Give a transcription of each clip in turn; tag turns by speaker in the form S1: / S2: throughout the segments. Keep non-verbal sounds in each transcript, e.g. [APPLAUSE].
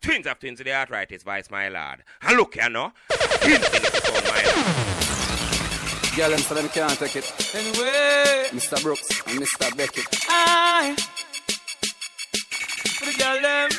S1: twins of twins with the arthritis vice, my lord. And look, you know, infinity sound, my lord.
S2: Girl, them so them can't take it.
S3: Anyway,
S2: Mr. Brooks and Mr. Beckett.
S3: I for the girl them.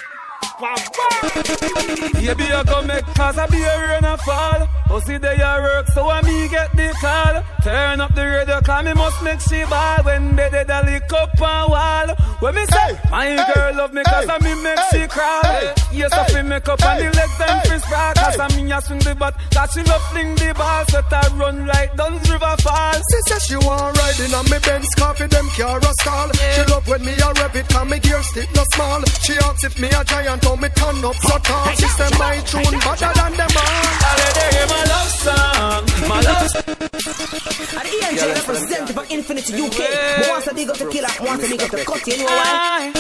S3: Wow, wow. Baby, I go make cause I be a rain and fall. Oh, see they a work, so I me get the call. Turn up the radio, cause me must make she ball. When they did a lick up and wall. When me say, my girl love me cause I me make she crawl. Yes, I feel make up and the legs them fist sprawl. Cause I me a swing the bat, cause she love fling the ball. So I run like Dunn's River Fall.
S4: She says she want riding on me Benz coffee, them car a stall. She love when me a rev it, cause me gear stick no small. She asks if me a giant, how me turn up so tall. She say my tune better than them all.
S3: I let her hear my love song, my love song.
S5: And the ENJ representative for Infinity UK. Who wants to dig up the killer, wants to dig up the cut, you know why?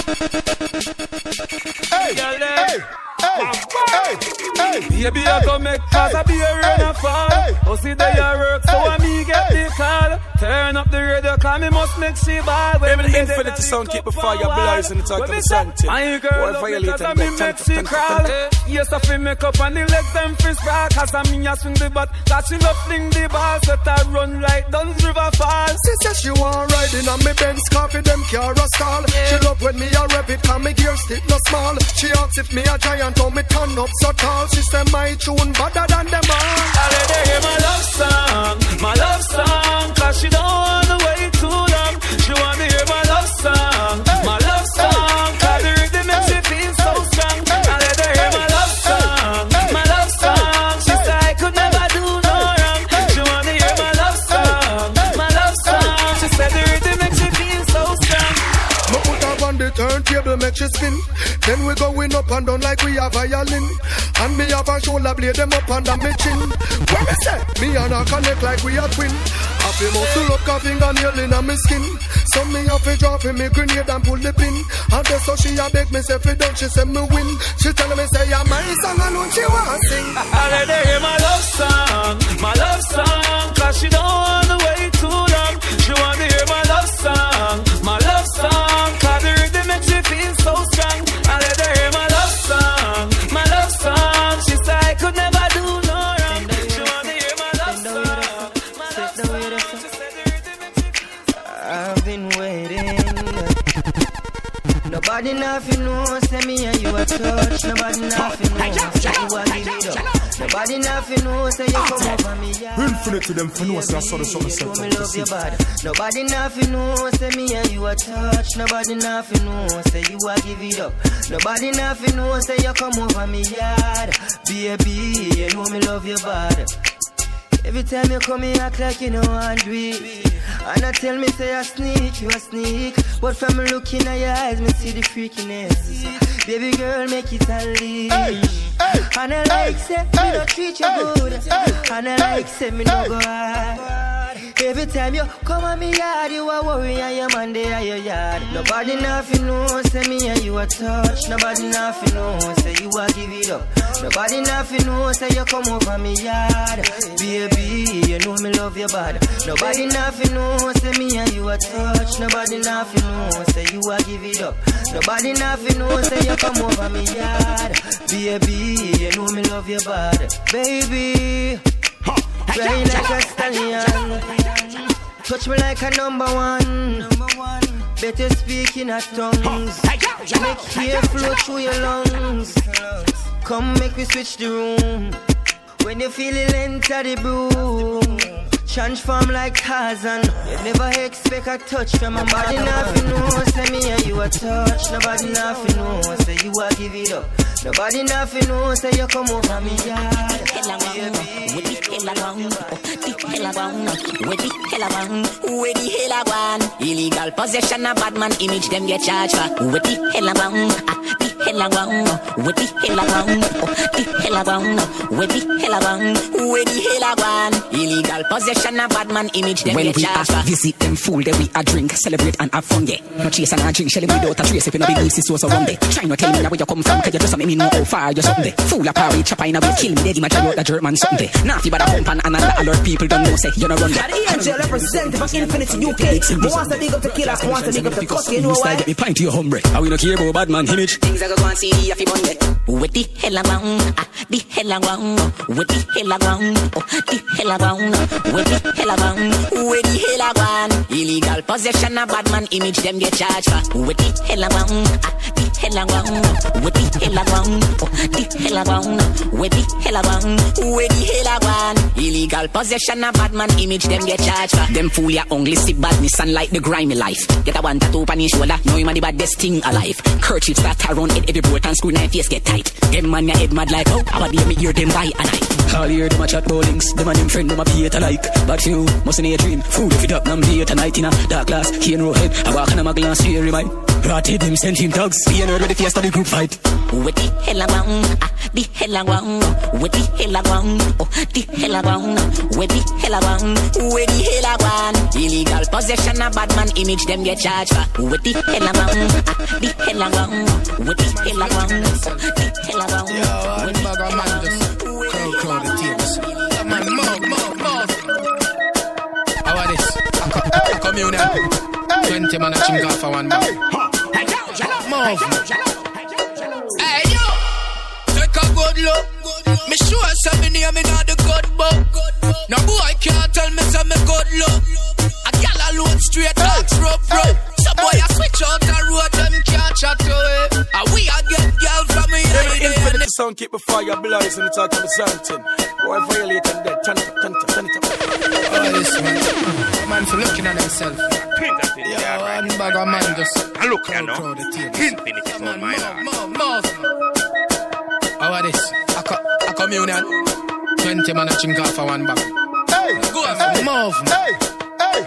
S4: Hey, hey, hey, hey, hey.
S3: Baby, I go make cause I be a rain and fall. Oh, see they a work, so I me get the call. Turn up the radio, cause me must make she ball. When me
S2: the infinity sound keep before your
S3: wall.
S2: blurs and the talk
S3: When
S2: of
S3: me
S2: the sound
S3: say,
S2: tip.
S3: My
S2: Boy,
S3: girl love me cause I me
S2: make
S3: make she crawl. Yes, I feel make up and the legs them fist sprawl. Cause I me a swing the bat, cause she love fling the ball. So I run like Dunn's River Fall.
S4: She says she want riding on me Benz coffee, them car a stall. She love when me a rev it, cause me gear stick no small. She asks if me a giant, how me turn up so tall. She say my tune better than them all.
S3: I let her hear my love song, my love song, cause she don't wanna wait too long. She wanna hear my love song, my
S4: turntable, make she spin. Then we going up and down like we have violin. And me have a shoulder blade them up under me chin. When me say, me and her connect like we are twin. Feel muscle up, a fingernail in me skin. So me have to drop in me grenade and pull the pin. And that's so she a beg me say, fi don't she say me win. She tell me say, yeah, my song alone she want sing.
S3: I let her hear my love song, my love song, cause she don't wanna wait too long. She wanna hear my love song,
S5: Nobody nothing knows, say you give it up. Nobody nothing knows, say you come ah, over me. Yeah.
S6: Infinity them for know say I saw the summer set
S5: You know
S6: up
S5: me
S6: to
S5: love you bad. Nobody nothing knows, say me and you a touch. Nobody nothing knows, say you a give it up. Nobody nothing knows, say you come over me yard. Baby, you know me love you bad. Every time you come, you act like you know want do it. And I tell me, say I sneak, you a sneak. But from looking at your eyes, me see the freakiness. Baby girl, make it unleash. And I like, say, me no treat you good. And I like, say, me no go hard. Every time you come on me yard, you a worry and your man there at your yard. Nobody nothing knows, say me and you a touch. Nobody nothing knows, say you a give it up. Nobody nothing knows, say you come over me yard. Baby, you know me love you bad. Nobody nothing knows, say me and you a touch. Nobody nothing knows, say you a give it up. Nobody nothing knows, say you come over me yard. Baby, you know me love you bad. Baby. Like a stallion. Touch me like a number one. Better speak in a tongues. Make hair flow through your lungs. Come make me switch the room. When you feel it enter the broom. Transform like Tarzan. You never expect a touch from a body. Nothing knows, say me and you a touch. Nobody nothing knows, say you a give it up. Nobody nothing knows, say you come over me yard.
S7: with the hell around, the hell around, with the hell around, with the hell around. Illegal possession of bad man image, them get charged for. With the hell around, ah, the hell around, with the hell around, the hell around, with the hell around, with the hell around. Illegal possession of bad man image, them
S8: When we
S7: charged
S8: are visit them fool, then we a drink, celebrate and have fun, yeah. No chase and a drink, shelly without a trace, if you no big this is so around there. Try not tell me now where you come from, cause you just make me know how far you're something there. Fool a party, chopper in a way, kill me, dead, imagine out the German something there. Naughty but a hump and another alert people don't know, say you no run there.
S5: The angel representative for Infinity UK. Who wants to dig up the killer, who wants to dig up the cut, you know
S8: Style
S5: why?
S8: get me pint to your hungry. How we no care about bad man image.
S5: Things are gonna
S7: go and see if you bun it. With the hell around, ah, the hell around, with the hell around, oh, the hell around, with the hell around, with the hell around. Illegal possession of bad man image them get charged for. With the hell around, ah, the hell around, with the hell around, oh, the hell around, with the hell around, with the hell around. Illegal possession of bad man image them get charged for. Them fool ya only see badness and like the grimy life. Get a one tattoo on his shoulder, know him a the baddest thing alive. Kerchiefs that around it, every boat and screw knife face get tight. Them man ya head mad like oh, how day me hear them by a night.
S8: All hear them a chat bowlings, them and them friend them a pay it alike. But you must in a dream, food if it up, nam be it tonight in a dark glass, cane row head. I walk in a my glass, here remind. Rotted him, sent him thugs, being heard with the fiesta the group fight.
S7: With the hell around, ah, the hell around, with the hell around, oh, the hell around, with the hell around, with the hell around. Illegal possession of bad man image them get charged for. With the hell around, ah, the hell around, with the hell around, oh, the hell around.
S9: Yo, one bag of man just crowd crowd the tables. Yeah, man, move, move, move. How about this? A, co- a communion. Twenty man a chink off for one bag. Move. Hey yo, take a good look. Me sure say me name in the good book. No boy can't tell me say me good look. A gal alone straight axe rope rope. Some boy a switch out the road them can't chat to it. And we a get gal from me
S10: Every
S9: eye
S10: infinity sound keep the fire blaze and it's all to the something. Boy violate and dead. Turn it up, turn it up, turn it up.
S9: Oh, this man. Man for looking at himself. Yeah, one bag of man just
S1: And look here
S9: crowd
S1: now.
S9: crowd the tables.
S1: Infinity
S9: Yeah,
S1: sound,
S9: man,
S1: my
S9: move, move. How about this? A, co- a communion. Twenty man a chink off for one bag.
S4: Hey,
S9: Go on, move.
S4: hey, hey,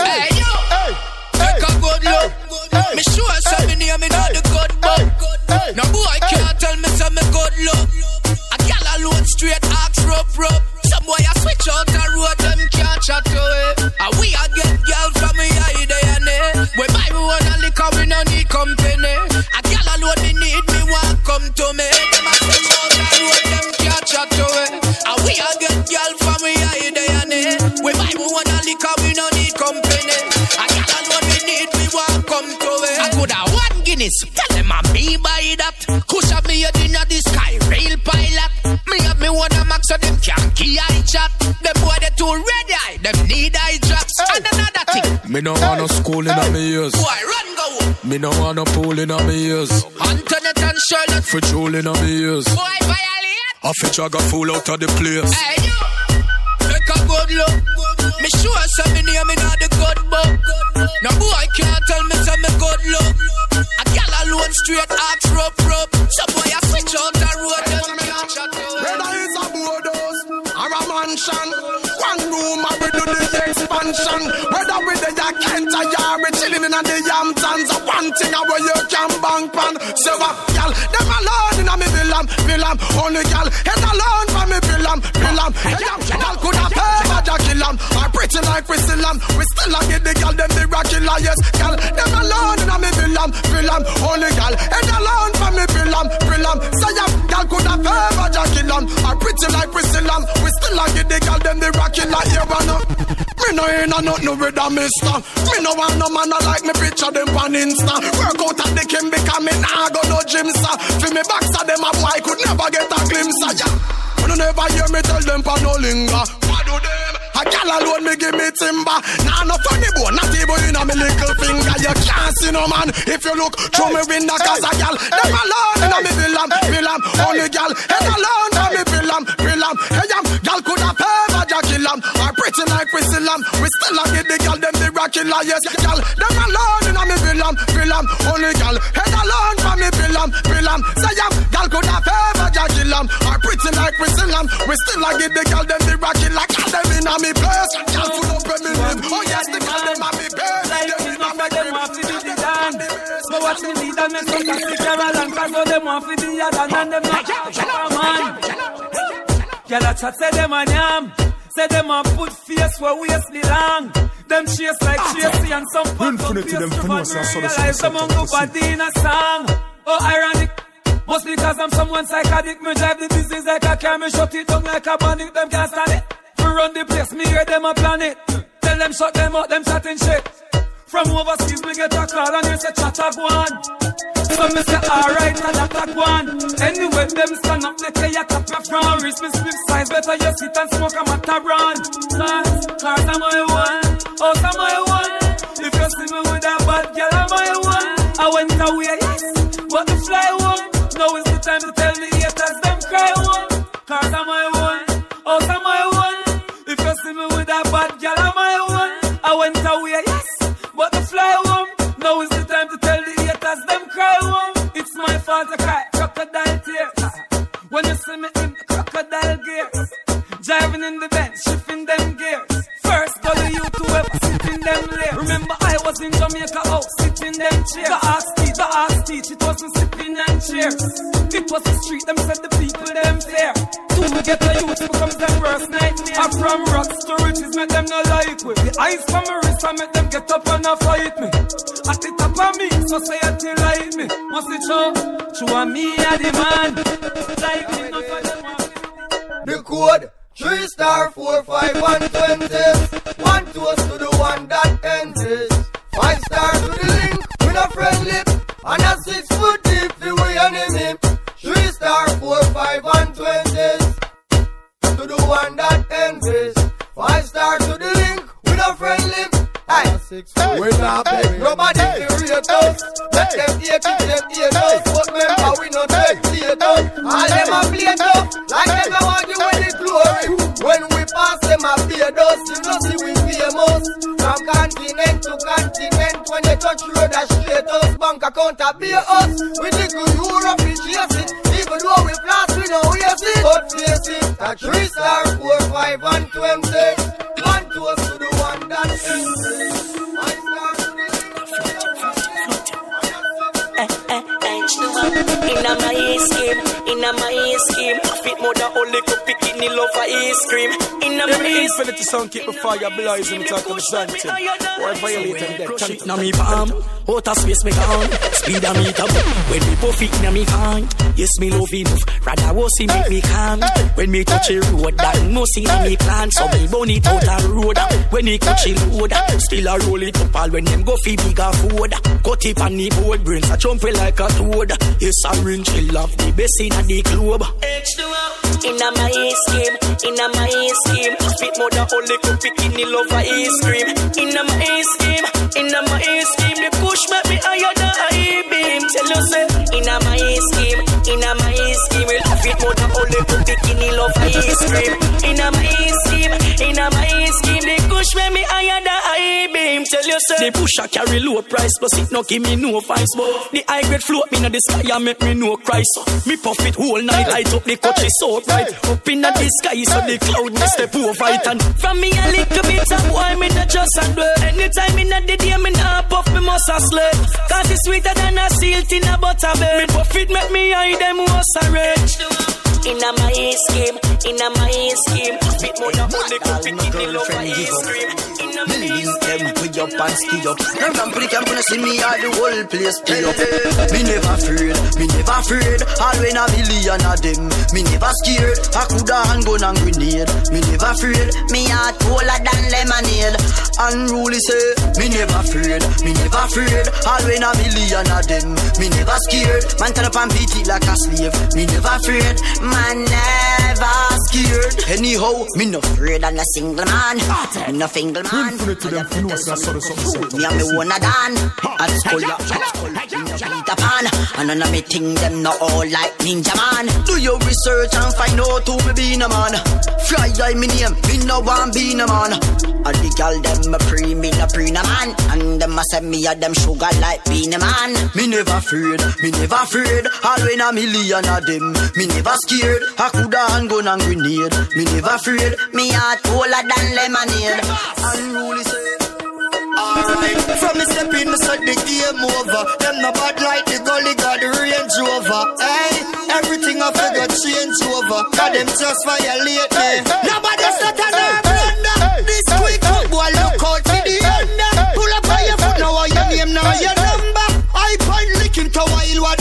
S9: Hey, yo.
S4: hey,
S9: Take a good look.
S4: hey,
S9: Me sure say me name in the good book.
S4: hey,
S9: No boy I can't tell me say me good look. A gal alone straight axe rope rope. Some boy a switch out the road them can't chat to it. And we a get gal from me eye day and day. We buy we wanna liquor we no need company. A gal alone me need me want come to me. Them a them need eye drops. And another thing,
S10: Me no want no school in a me ears.
S9: boy run go.
S10: Me no want no pool in a me ears.
S9: Antoinette and Charlotte,
S10: For jewel in a me ears.
S9: boy violate.
S10: I fit I got full out of the place.
S9: Hey you, take a good look. Me sure say me name in the good book. No boy can't tell me say me good look. A gal alone straight axe rope rope. Some boy I switch out the road them can't chat to it.
S4: Whether it's a boardhouse or a mansion, one room or we do the expansion. Whether we the ya Kent or ya we chilling in the Hamptons, one thing a where you can bank pan. So what, y'all? Them alone in a me villam, villam. Only y'all head alone for me villam, villam. Hey, y'all could have ever ja kill 'em. I pretty like we still 'em. We still a get the y'all them the rockilla, yes, y'all. Them alone in a me villam, villam. Only y'all head alone for me villam, villam. Say y'all, y'all could have ever ja kill 'em. I pretty like we still 'em. We still a get the y'all them the but no. Me no ain't a nothing with a mister. Me no want no man like me picture them on Insta. Work out at the Kim because me nah go no gym, sir. For me back to them a boy could never get a glimpse of ya. You never hear me tell them for no linger. What do them? A gal alone me give me timber. Nah no funny boy, not even in a me little finger. You can't see no man if you look through me window cause a gal. Them alone in a me villam, villam. Only gal, head alone for me villam, villam. Hey, yam, pretty like we still 'em. We still a get the gal them the rockilla, yes, gal. Them alone in a me villam, villam. Only gal, head alone for me villam, villam. Say yam, gal could have ever ja kill 'em. I pretty like we still 'em. We still a get the gal them the rockilla, gal them in a me place. Gal full up when me live. Oh yes, the gal them a me base. Them in a me
S3: them want to do the dance. But watch me lead and make some classic Carol and cause all them want to do the other and them not come on. Girl a chat say them a yam. Say them a put face where waistly long. Them chase like Tracy and some punk up face to
S10: finna
S3: man
S10: the
S3: realize them on go body in a song. Oh ironic. Must because I'm someone psychotic. Me drive the business like a car, me shut it down like a bandit. Them can't stand it. We run the place, me hear them a plan it. Tell them shut them up, them chatting shit. From overseas, we get a call and they say chatter go on. So me say alright, I that a one. Anyway, them stand up, they play a top your front. Wrist me slip size, better you sit and smoke a mataran. Cause, cause I'm my one, oh, I'm my one. If you see me with a bad girl, I'm my one. I went away, yes, but the fly one. Now is the time to To cry, crocodile tears. When you see me in the crocodile gears, driving in the bench, shifting them gears. First, go to you to ever sit in them lair. Remember, I was in Jamaica, oh, sitting them chairs. The ass the ass it wasn't sipping and cheers. It was the street, them said the people, them fair. Two to get the youth becomes them worst nightmare. I'm from rocks to riches, make them no like me. The eyes from my wrist, I make them get up and a fight me. At the top of me, society like me. Must it show? Show me a the man. Like me, no for them.
S11: The code three star four five one twenties. One toast to us to the one that enters. Five star to the link with a friend lip and a six foot deep the way enemy. Three star four five one twenties. To the one that enters. Five star to the link with a friend lip. Hey, we not beg nobody to rate us. Let them hate it, them hate us. But remember we not take play us. All them a play tough, like them a want you with the glory. When we pass them a pay us, you know see we famous. From continent to continent, when they touch road a straight us. Bank account a pay us. We think we Europe we chase it. Even though we blast, we know we see. But face it, a three star, four, five, and twenty. One toast to the one that ends.
S12: Inna my scheme, inna my scheme. Fit more than only could pick in the love for ice cream. Inna
S10: Let
S12: my
S10: me
S12: scheme.
S10: infinity sound keep before your blaze and talk about something. Or violate and dead.
S12: Crush it
S10: Chant-
S12: na me palm, outer space me gone. Speed a meter when me puff it na me can. Yes me love enough, rather was see make me calm. When me touch a road, that must see me plan. So me bone it out a road. When he catch a load, still a roll it up all when them go fi bigger food. Cut it on the board, brains a jumping like a toad. Yes a ring chill love the best inna the club. Inna my scheme, inna my scheme. Fit more than only could in the love ice cream. Inna my scheme, inna my scheme. The push make me higher than I beam. Tell you say, inna my scheme, inna my scheme. Fit more than only could in the love ice cream. Inna my scheme, inna my scheme. The push make me higher than I beam. Tell you say, the push a carry low price, but it no give me no fines. But the high grade float me in the sky and make me no cry. So me puff it whole night, light up the country so bright. Up in the sky, so the cloud me step over it. And from me a little bit of boy, me not just a do. Anytime in the day, me not puff, me must a slay. Cause it's sweeter than a silt in a butter bed. Me puff it, make me eye them was a rich. Inna my scheme, inna my scheme. Fit more than only could pick in the love ice cream.
S13: Link them with your pants ski up. Them from pretty camp wanna see me all the whole place play up. Me never afraid, me never afraid. All when a million of them, me never scared. I coulda handgun and grenade. Me never afraid. Me heart colder than lemonade. Unruly say, eh, me never afraid, me never afraid. All when a million of them, me never scared. Man turn up and beat it like a slave. Me never afraid, man eh. Never scared. Anyhow, me no afraid than a single man. Me no single man. Me and me wanna dan At school ya at school Me Peter Pan And none of me think them not all like Ninja Man. Do your research and find out who me be a man. Fly guy me name Me no want be a man. And the gal them a pre me no pre no man. And them a say me a them sugar like being a man. Me never afraid Me never afraid. All when a million of them Me never scared. I coulda handgun and grenade Me never afraid Me heart colder than lemonade Unruly say Alright, from me step in, me set the game over. Them no bad like the gully got the Range Rover. Hey, everything I figure change over. Cause them just violate me. Nobody start on their blender. This quick up, boy, look out for the end. Pull up on your foot, now what your name, now your number. I point licking to while what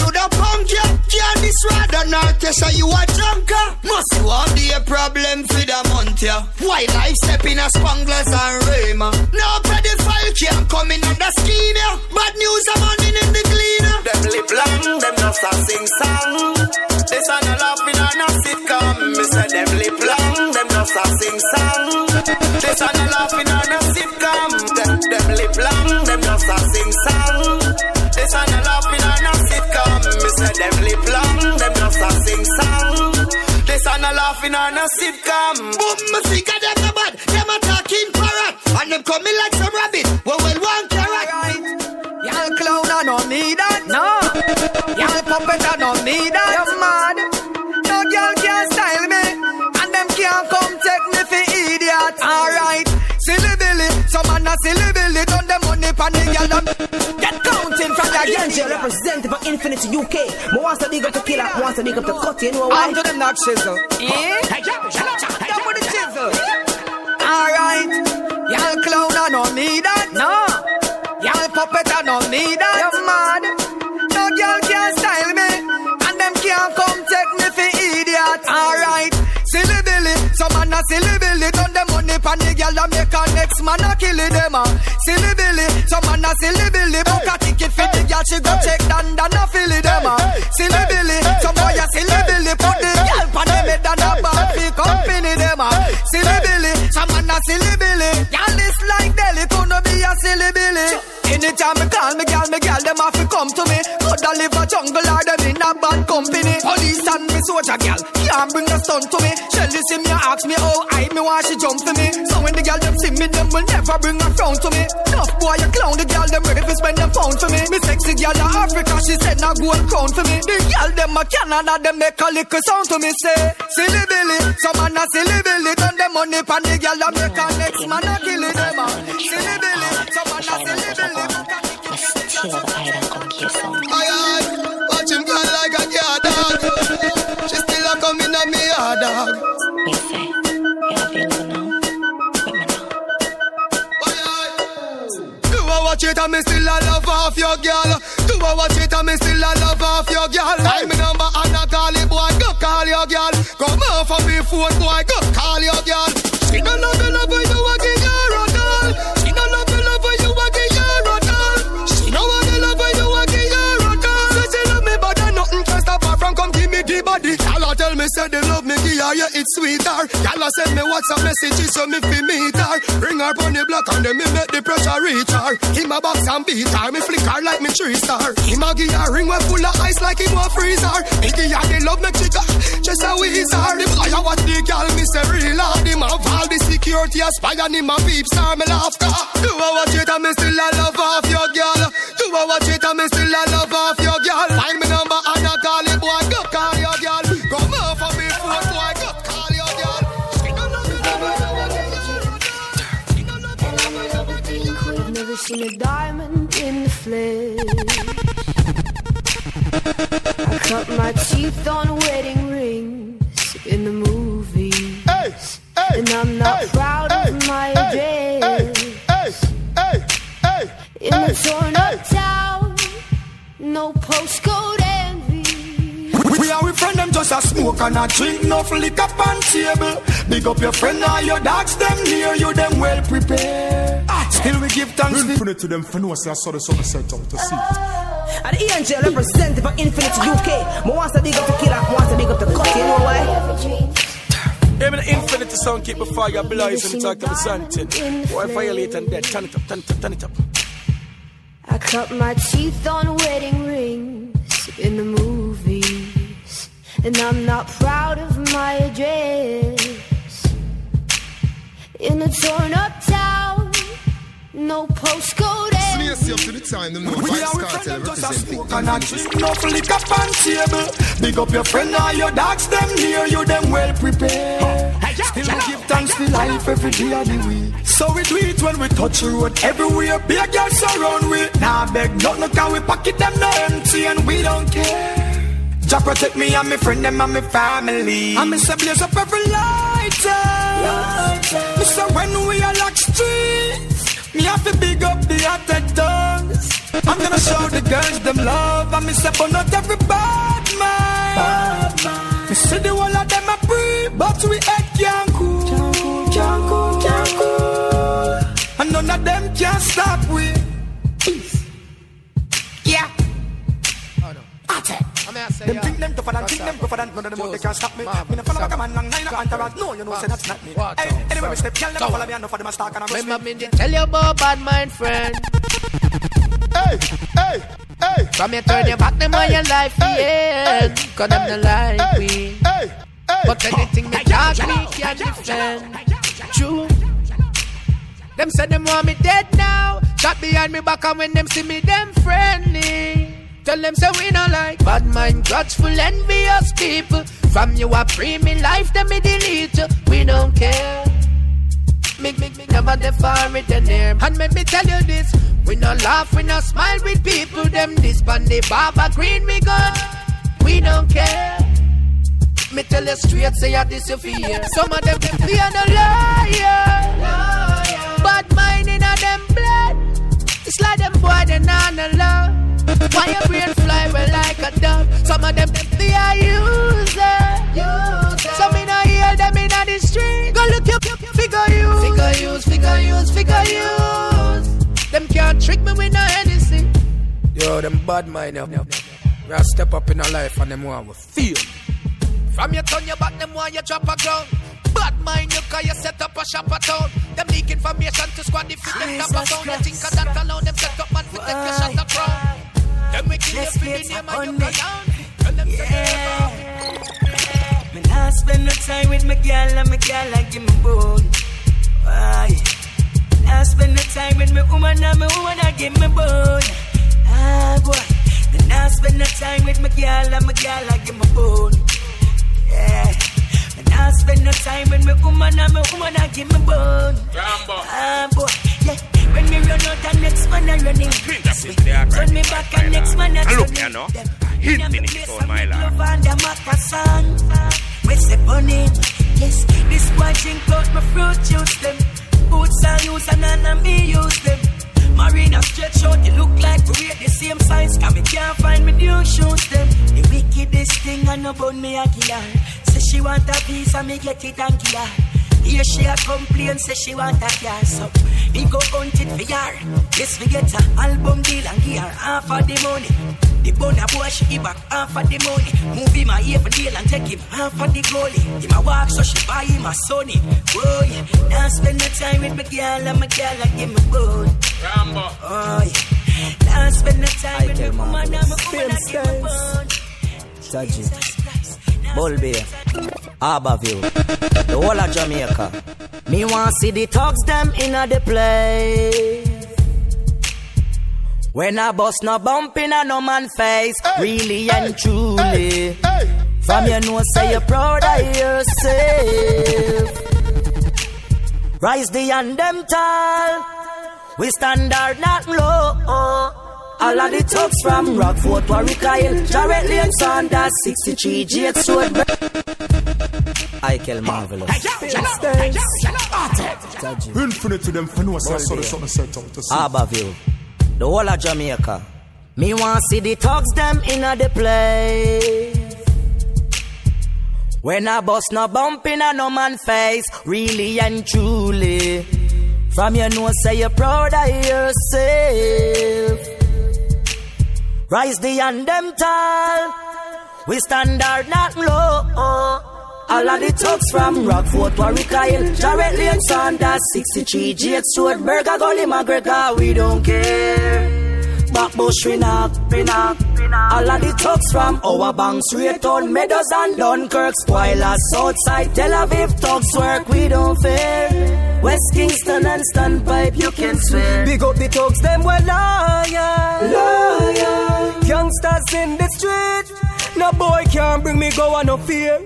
S14: Rather you a drunker. Must you have the problem for the month, yeah. Why life step in a spanglers and Rayma? No pedophile can come in the scheme, yeah. Bad news I'm on in the cleaner.
S15: Them lip long, them just a sing song. This a no laughing on a sitcom. Me say them lip long, them just a sing song. Laughing on a sitcom.
S14: Boom, me think of them bad. Them a talking parrot. And them coming like some rabbit. Well, well, one carrot.
S16: Y'all clown I don't need that. No. Y'all puppet I don't need that. You're mad. No girl can style me. And them can't come take me for idiot. Alright. Silly Billy. Some man a silly Billy. Done the money pan the girl. Them Get counting the
S17: Angel representative of Infinity UK. Mo wants to big up the killer, wants to big up the cut, you know why?
S16: To the knock chisel. Eh? Down with the chisel. Alright. Y'all clown I don't need that. No. Y'all puppet I don't need that. You're mad. No girl can style me. And them can't come take me for idiot. Alright. Silly Billy. Some man a silly Billy. Done the money pan the girl and make a next man a kill it them. ah. Silly Billy. Some man a silly Billy. Book a for the girl. She go check down and a fill it them. ah. Silly Billy. Some boy a silly Billy. Put the girl pan the bed and a ball fi company them. ah. Silly Billy. Some man a silly Billy. Y'all this like Delly. Couldn't be a silly Billy. Anytime me call me girl, me girl them have to come to me. Coulda live a jungle or them in a bad company. Police and me soldier girl can't bring a stun to me. Shelly see me ask me how I me why she jump for me. So when the girl them see me, them will never bring a frown to me. Them ready to spend them pound for me. Me sexy girl a Africa, she said na gold crown for me. The girl them a Canada, them make a little sound to me. Say silly Billy, some man a silly Billy, done them money pan the girl a make a next man a kill it ah. Silly Billy, some man a silly Billy.
S14: Watch it and me still a love off your girl? Do I watch it and me still a love off your girl? Call me number and I call it boy, go call your girl. Come on for me phone boy, go call your girl. She don't love you, love you, tell me say they love me, give her, yeah, it's sweeter. Y'all send me WhatsApp messages so me fi meet her. Bring her on the block and then me make the pressure reach her. Him a box and beat her, me flick her like me three star. Him a give ring when full of ice like him a freezer. Me give her the love me go just a wheezer. The a watch the girl, me say real hard. Him have all the security a spy and him a peep star me laugh. Do I watch it and me still a love off your girl? Do I watch it and me still a love off your girl? Find me number
S6: seen a diamond in the flesh. I cut my teeth on wedding rings in the movies. and I'm not proud of my address. in a torn up town, no postcode.
S16: We are with friend them just a smoke and a drink, no flick up on table. Big up your friend and your dogs, them near you, them well prepared. Still we give thanks.
S4: Infinite to them for no say I saw the sun set out to see.
S17: And the angel representative of Infinity UK. Mo wants to big up the killer, wants to big up the cut, you know why?
S10: Yeah, man, the infinity sound keep a fire blazing, talk to me something. Why violate and dead? Turn it up, turn it up, turn it up.
S6: I cut my teeth on wedding rings in the movies. And I'm not proud of my address. In a torn up town, no postcode
S4: Slacy up to the time, them know
S16: We are with
S4: Cartel
S16: them just a
S4: representing
S16: smoke and a drink, no liquor on table. Big up your friend and your dogs, them near you, them well prepared. Still we give thanks to life every day of the week. So we do it when we touch the road everywhere. Be a girl surround we. Nah beg nothing, can we pocket them no empty and we don't care. Jah protect me and my friend them and my family. And me say blaze up every lighter. Eh. Me say when we are lock streets, me have to big up the hotter tongues. I'm gonna show the girls them love and me say but not every bad man.
S18: bad man. Me see the whole of them a breathe, but we head Them uh, think them tougher than, think them tougher than None of them out they can't stop me Me no follow back a man long nine entourage No, you know say that's not me Hey, anyway we step Girl them a follow me and no for them a stalk and a rush me
S9: Remember me tell you about bad mind friend.
S4: Hey, hey, hey.
S9: From you turn your back them on your life, yeah. Cause them no like me. But anything me talk, me can defend. True. Them say them want me dead now. Shot behind me back and when them see me, them friendly. Tell them say we not like bad mind, grudgeful, envious people. From you a free me life, them me delete you. We don't care. Me, me, me never the far with the name. And let me tell you this: we no laugh, we no smile with people. Them this the barber green we gun. We don't care. Me tell you straight, say ah, I you fear. Some of them them fear no liar. Bad mind in a them blood. It's like them boy they not no love. Why your brain fly well like a dove? Some of them them fear user. Some me no hear them in the street. Go look up, figure use, figure use, figure use, figure use. Them can't trick me with no anything.
S18: Yo, them bad mind up. We a step up in our life and them want we feel.
S9: From your turn your back, them want you drop a ground. Bad mind you cause you set up a shop at town. Them leak information to squad if you them top a sound. You think of that alone, them set up man for take your shot a crown. Them we kill you for the name and you go. Tell them to
S5: Me nah spend no time with my girl and my girl I give me bone. Why? Nah spend no time with my woman and my woman I give me bone. Ah boy. Me nah spend no time with my girl and my girl I give me bone. Yeah. Me nah spend no time with my woman and my woman I give me bone. Ah boy. Yeah. When me run out and next man I running. Turn me back and next man I
S19: And look
S5: turning.
S19: here now. Infinity Sound, my lord.
S5: Love and the maca song. We say bunny. Yes, this boy drink out my fruit juice them. Boots I use and none me use them. Marina stretch out, they look like we wear the same size. Cause me can't find me new shoes them. The wickedest thing I know about me a killer. Say she want a piece and me get it and kill her. Here she a complain, say she want a car. So Me go hunt it for her Yes, we get a album deal and give her half of the money. The bonner boy she give back half of the money. Move him a even deal and take him half of the glory. Him a walk so she buy him a sonny Boy, now spend no time with my girl. And my girl I give me bone
S9: Rambo.
S5: Oh yeah Now spend no time with my woman and my woman I give me bone
S20: Taji, Bulby, Harborview, the whole of Jamaica. Me want see the thugs them in a the place. When I bust no bump in a no man face, really and truly. From you know say you're proud of yourself. Rise the and them tall. We standard not low. All of the thugs from Rockfort, Warwick Isle, Jarrett Lane, Sanders, 63 Jake Sword. I kill marvelous.
S4: Infinite to them for no say I saw the something set out to see.
S20: Harborview, the whole of Jamaica. Me want see the thugs them in a the place. When I bust no bump in a no man face, really and truly. From you know say you're proud of yourself. Rise the and them tall. We standard not low. All of the thugs from Rockfort, Warwick Isle, Jarrett Lane, Sanders, 63 Jake Stewart, Burger, Gully, McGregor, we don't care. Backbush, we knock, we knock. All of the thugs from our banks, Raytown, Meadows and Dunkirk, Spoilers, Southside, Tel Aviv, thugs work, we don't fear. West Kingston and Standpipe, you can swear.
S18: Big up the thugs, them loyal.
S20: Loyal.
S18: Youngsters in the street. No boy can't bring me go on no fear.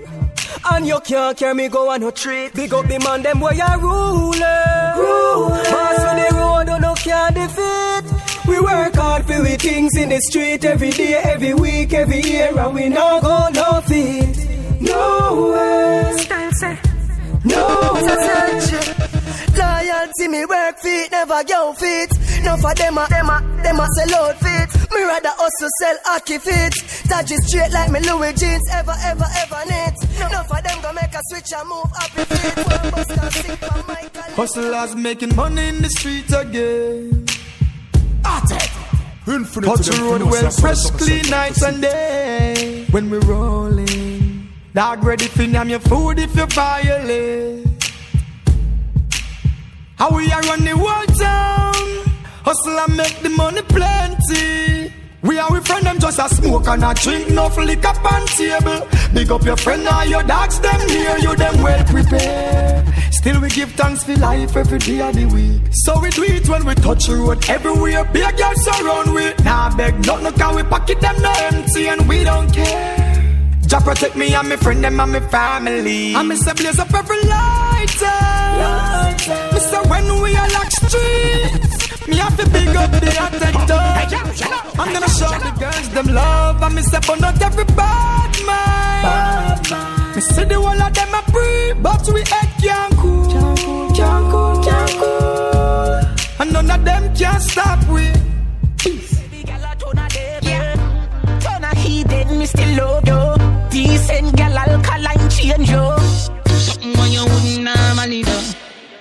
S18: And you can't carry me go on no treat. Big up the man, them boy a ruler.
S20: Ruler.
S18: Pass on the road, oh, no can't defeat. We work hard for we things in the street every day, every week, every year, and we not go no feet. No way.
S5: Style say
S18: No
S5: way.
S18: Loyalty, me work feet, never go fit. No for them a, them a, them a sell out fit. Me
S5: rather hustle sell hockey fit. Touch it straight like me Louis jeans, ever, ever, ever knit. No for them go make a switch and move happy feet. One buster sick for Michael.
S18: Hustlers making money in the streets again.
S4: Infinite
S18: Touch
S4: to
S18: the
S4: them,
S18: road
S4: you know,
S18: well,
S4: so-
S18: fresh,
S4: so- so-
S18: clean nights and day. When we rolling, dog ready for name your food if you violate. How we are run the world town, hustle and make the money plenty. We are with friend them just a smoke and a drink, no liquor on table. Big up your friend and your dogs, them near you, them well prepared. Still we give thanks for life every day of the week. So we do it when we touch the road everywhere. Big girls surround we. Nah beg nothing no, cause we pocket them no empty and we don't care. Jah protect me and my friend them and my family. And me say blaze up every lighter. Me say when we are lock streets, me have to big up the attendant. I'm gonna show the girls them love and me say burn out every bad mind. Me say the whole of them a free, but we head can't cool. Can't cool, can't cool. And none of them can stop we.
S7: Turn a heathen, me still love you.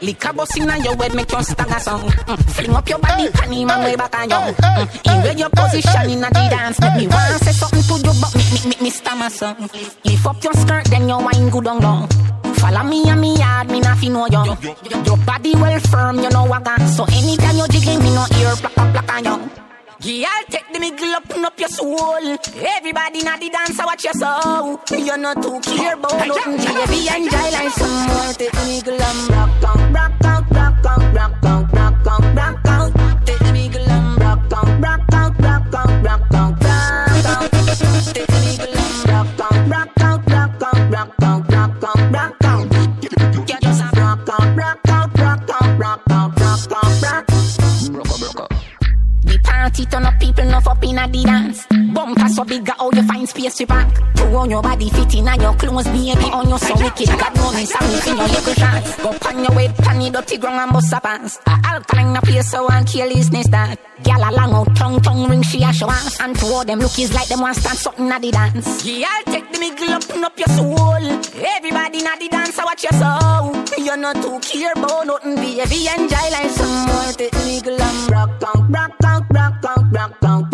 S7: Liquor bust inna your head, make you stagger song. Mm. Fling up your body, panty man way back on you. Mm. Invade your position inna the dance. Make me want say something to you, but me me me, me stammer song. Lift up your skirt, then your wine good on long. Follow me and me yard, me not fi know you. Your body well firm, you know what got. So anytime you jiggle, me no ear plack plack plack on you. Yeah, I'll take the middle up up your soul. Everybody na the dance, I watch your soul. You're not too care about nothing. JB enjoy like some more. Take the middle and rock out, rock out, rock out, rock out, rock out, rock out. Take the middle and rock out, rock out, rock out, rock out, rock out. Take the middle and rock out, rock out, rock out, rock out, rock out, rock out. Yeah, just rock out, rock out, rock out, rock out, rock out, can't cheat on the people, no up in the dance. Bumper so big, how you find space to park. Throw on your body fitting and your clothes, baby, on your so wicked. God me, sorry in your little shots. Go pan your weight, pan the dirty ground and bust a pants. A alkaline a place so and kill his nest that. Gyal a long out, tongue, tongue ring, she a show off. And two of them lookies like them want stand something at the dance. Yeah, I'll take the middle up, up your soul. Everybody na the dance, I watch your soul. You're not too care about nothing, baby, enjoy like some more. Take the middle and rock rock rock rock rock rock rock rock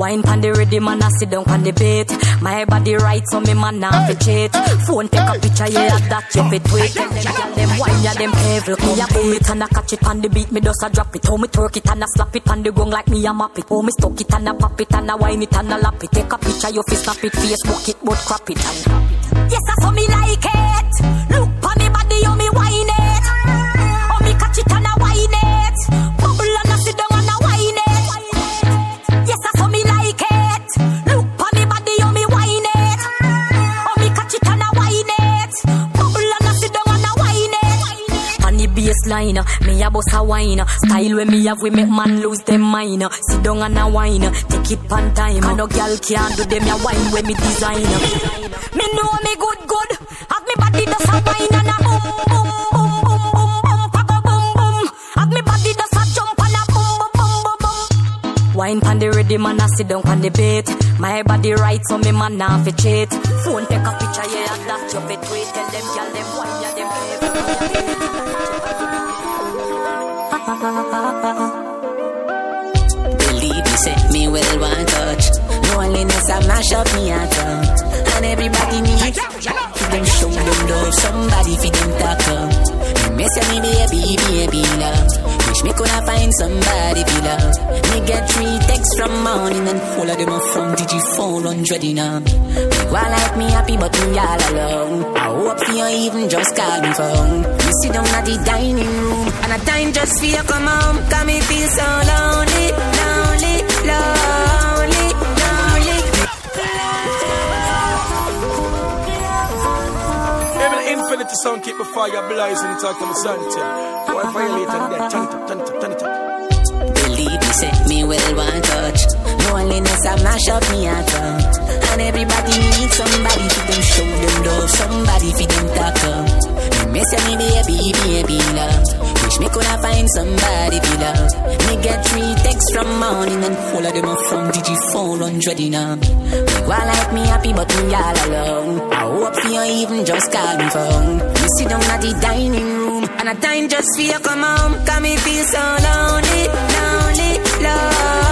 S21: Wine pan the ready man a sit down pan the bait My body right so me man nah fi cheat Phone take a picture yeah that you fit tweet. Tell them girl them wine ya them heavy. Me a boom it and a catch it on the beat. Me just a drop it. How me twerk it and a slap it on the ground like me a map it. How me stuck it and a pop it and a wine it and a lap it. Take a picture you fi snap it. Facebook it but crop it. And Yes I saw me like it. Look The me a boss a wine Style when me have we make man lose them mind Sit down and a wine, take it pan time And no girl can do them a wine when me design Me know me good good Have me body does a wine and a boom boom boom boom boom boom pa boom boom Have me body does a jump and a boom boom boom boom Wine pan the ready man a sit down pan the bait My body right so me man nah fi cheat Phone take a picture yeah and that you fit tweet Tell them girl them wine yeah them
S7: Believe me, set me well one touch. Loneliness I mash up me heart up. And everybody needs for them show them love. Somebody for them talk up. Me miss me baby, baby love. Wish me coulda find somebody for love. Me get three texts from morning and all of them are from Digi 400 in up. Me go like me happy but me all alone. I hope you even just call me phone. Me sit down at the dining room and a time just for you come home. Cause me feel so lonely, lonely, lonely, lonely.
S10: Emily Infinity
S6: sound, keep the fire blazing. Talk to me something. Boy, violate and dead. Turn it up, turn it up, turn it up.
S7: Believe me, say me well one touch. Loneliness I mash up me heart uh. And everybody needs somebody for them show them love, somebody for them talk up. Me say me baby, baby love. Me coulda find somebody for love. Me get three texts from morning and all of them are from Digi 400 in a. Me go like me happy but me all alone. I hope for you even just call me phone. Me sit down at the dining room and I time just for you come home. Cause me feel so lonely, lonely, lonely,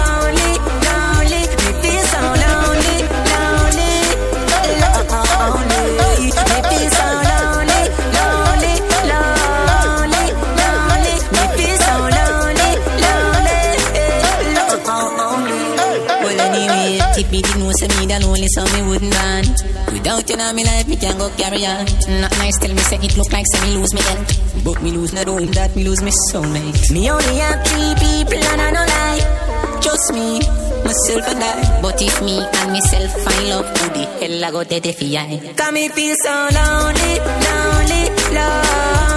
S7: if me me that lonely, so me wouldn't run. Without you in my life, me can go carry on. Not nice, tell me say it look like say me lose me health. But me lose not only that, me lose me soulmate. Me only have three people and I no lie. Just me, myself and I. But if me and myself find love, who the hell I go dead if I? Me feel so lonely, lonely, lonely.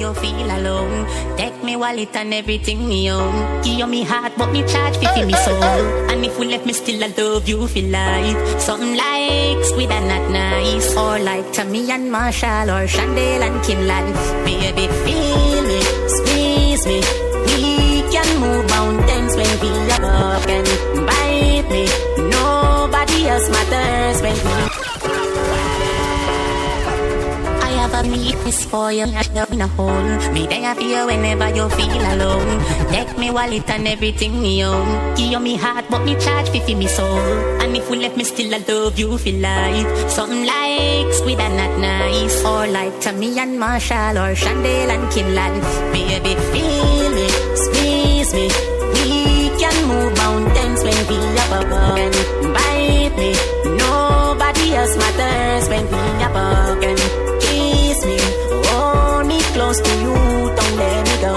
S7: You feel alone. Take me wallet and everything me own. Give you me heart, but me charge fi fi me soul. And if we left me still, I love you feel life. Something like squid and not nice, or like Tammy and Marshall, or Chandel and Kimlan. Baby, feel me, squeeze me. We can move mountains when we are broken. Bite me, nobody else matters when we. I have a for you, you're in a hole. Me there for you whenever you feel alone. Take me wallet and everything me own. Give you me heart, but me charge fi fi me soul. And if we left me still, I love you for life. Something like squid and not nice, or like Tammy and Marshall, or Chandel and Kimlan. Baby, feel me, squeeze me. We can move mountains when we are broken. Bite me, nobody else matters when we close to you, don't let me go.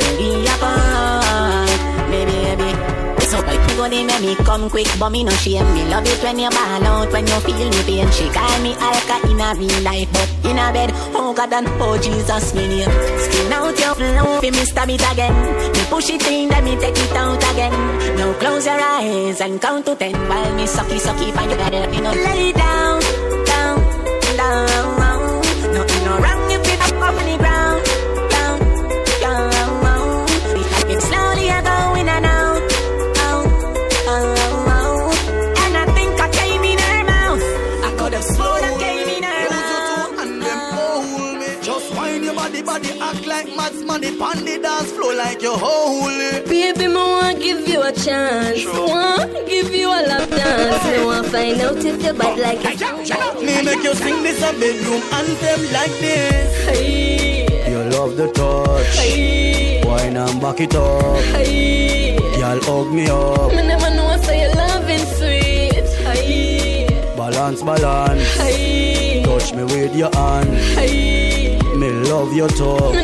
S7: Baby, apart, baby, baby. So like you gonna make me come quick, but me no shame. Me love it when you ball out, when you feel me pain. She call me Alka in a real life, but in a bed, oh God and oh Jesus, me name. Skin out your flow, me stab it again. Me push it in, then me take it out again. Now close your eyes and count to ten while me sucky sucky find you better, you know. Lay down, down, down.
S22: Money pon the dance floor like you're holy.
S23: Baby, me want give you a chance. Want give you a lap dance. Me want find out if you're bad like a
S22: Me make you sing this a bedroom anthem like this.
S23: Hey,
S22: You love the touch.
S23: hey,
S22: Wine and back it up.
S23: hey.
S22: Y'all hug me up.
S23: Me never know say your loving sweet. Hey,
S22: Balance, balance.
S23: hey,
S22: Touch me with your hand.
S23: hey.
S22: Me love your talk.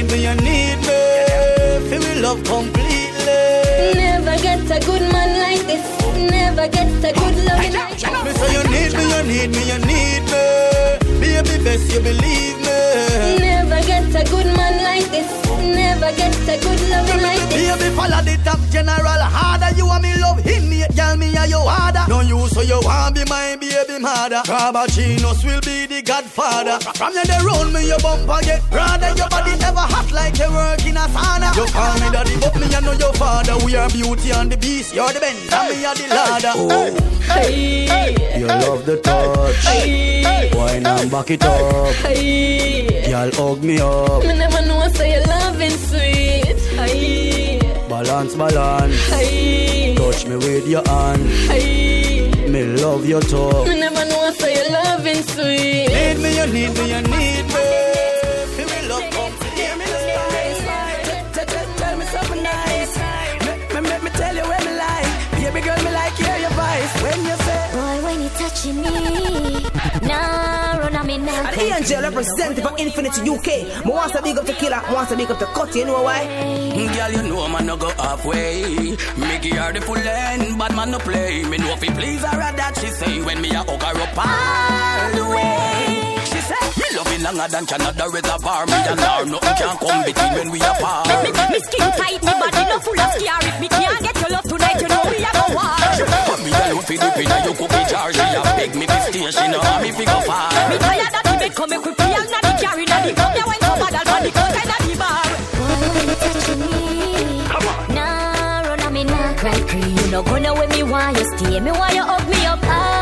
S22: Need me, you need me, you need me. Feel me love completely.
S23: Never get a good man like this. Never get a good loving like this.
S22: Me say you need me, you need me, you need me. Baby, best you believe me.
S23: Never get a good man like this. Never get a good loving like this.
S22: Baby, follow the top general harder. You want me love him, me girl, me and you harder. No you, so you want be my baby mother. Cabachinos will be the godfather. From you the round me, your bumper get rather. Your body ever hot like you work in a sauna. You call me daddy, but me I know your father. We are beauty and the beast. You're the Benz, and me are the ladder.
S23: Hey,
S22: You love the touch.
S23: hey,
S22: Wine and back it up.
S23: hey.
S22: Y'all hug me up.
S23: Me never know
S22: Balance, balance.
S23: hey,
S22: Touch me with your hand.
S23: hey.
S22: Me love your talk.
S23: Me never know I say your loving sweet.
S22: Need me, you need me, you need me. Feel me love complete. me
S16: Tell me something nice. Me, me, me, me tell you when me like. Baby girl, me like hear your voice when you say.
S21: Boy, when you touching me, [LAUGHS] nah,
S17: An angel representing for Infinity UK. Mo wants to big up the killer, wants to big up the cut, you know why?
S24: Girl, you know man no go halfway. Me give her the full end, bad man no play. Me know if he please her that she say when me a hug her up all the way. She say me love it longer than Canada reservoir. Me and her nothing can come between when we apart.
S25: Me, me, me skin tight, me body no full of scare. If me can't get your love tonight, you know we a go war.
S24: But me alone fi dip inna your cookie jar. She a beg me fi stay, she know how me fi go far.
S25: Me tired that the bed come make we play all na the carry na the come ya wine so bad all for the coat inna the bar. Come on. Nah, run a me nah cry free. You no gonna when me want you stay. Me want you hug me up all the way.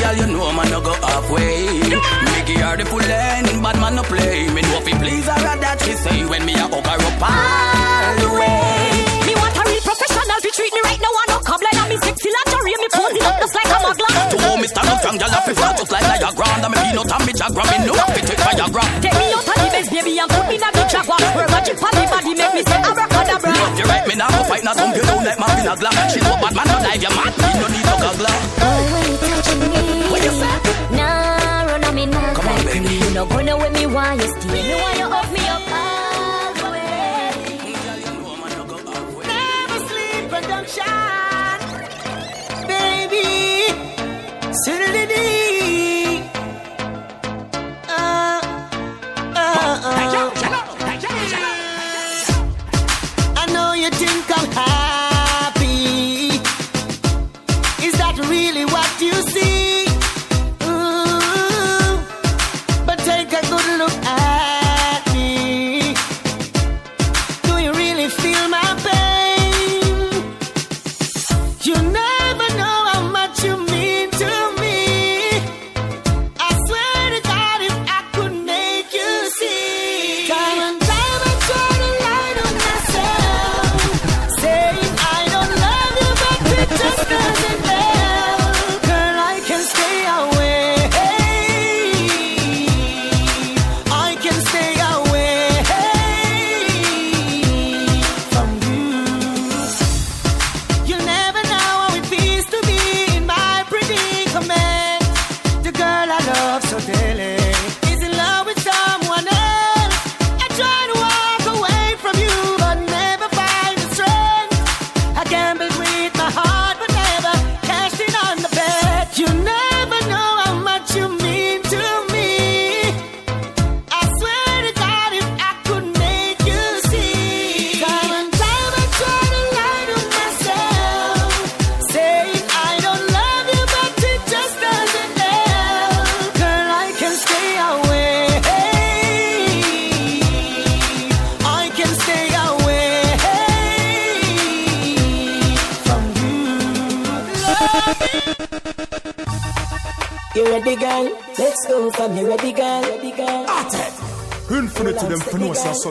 S24: Girl, you know man no go halfway. Me give her the full end, bad man no play. Me know if he please her that she say when me a hug her up all the way.
S25: Me want a real professional to treat me right now. I no cobbler and me sexy lingerie. Me posing up just like a mugler.
S24: To hold me stand up strong, girl, I feel flat just like Niagara. And me peanut and me Jagra, me know I fit take Viagra.
S25: Take me out of the bed, baby, and put me in a big jaguar. Where magic on the body make me say abracadabra.
S24: Love you right, me now go fight, now thump you down like my vinagla. She know bad man no dive, you mad, me no need no goggler.
S25: Boy, when you touching
S24: You
S25: no gonna when me want you stay. Me want you hug me up all the way.
S5: Never sleep production. Baby. Sidididi.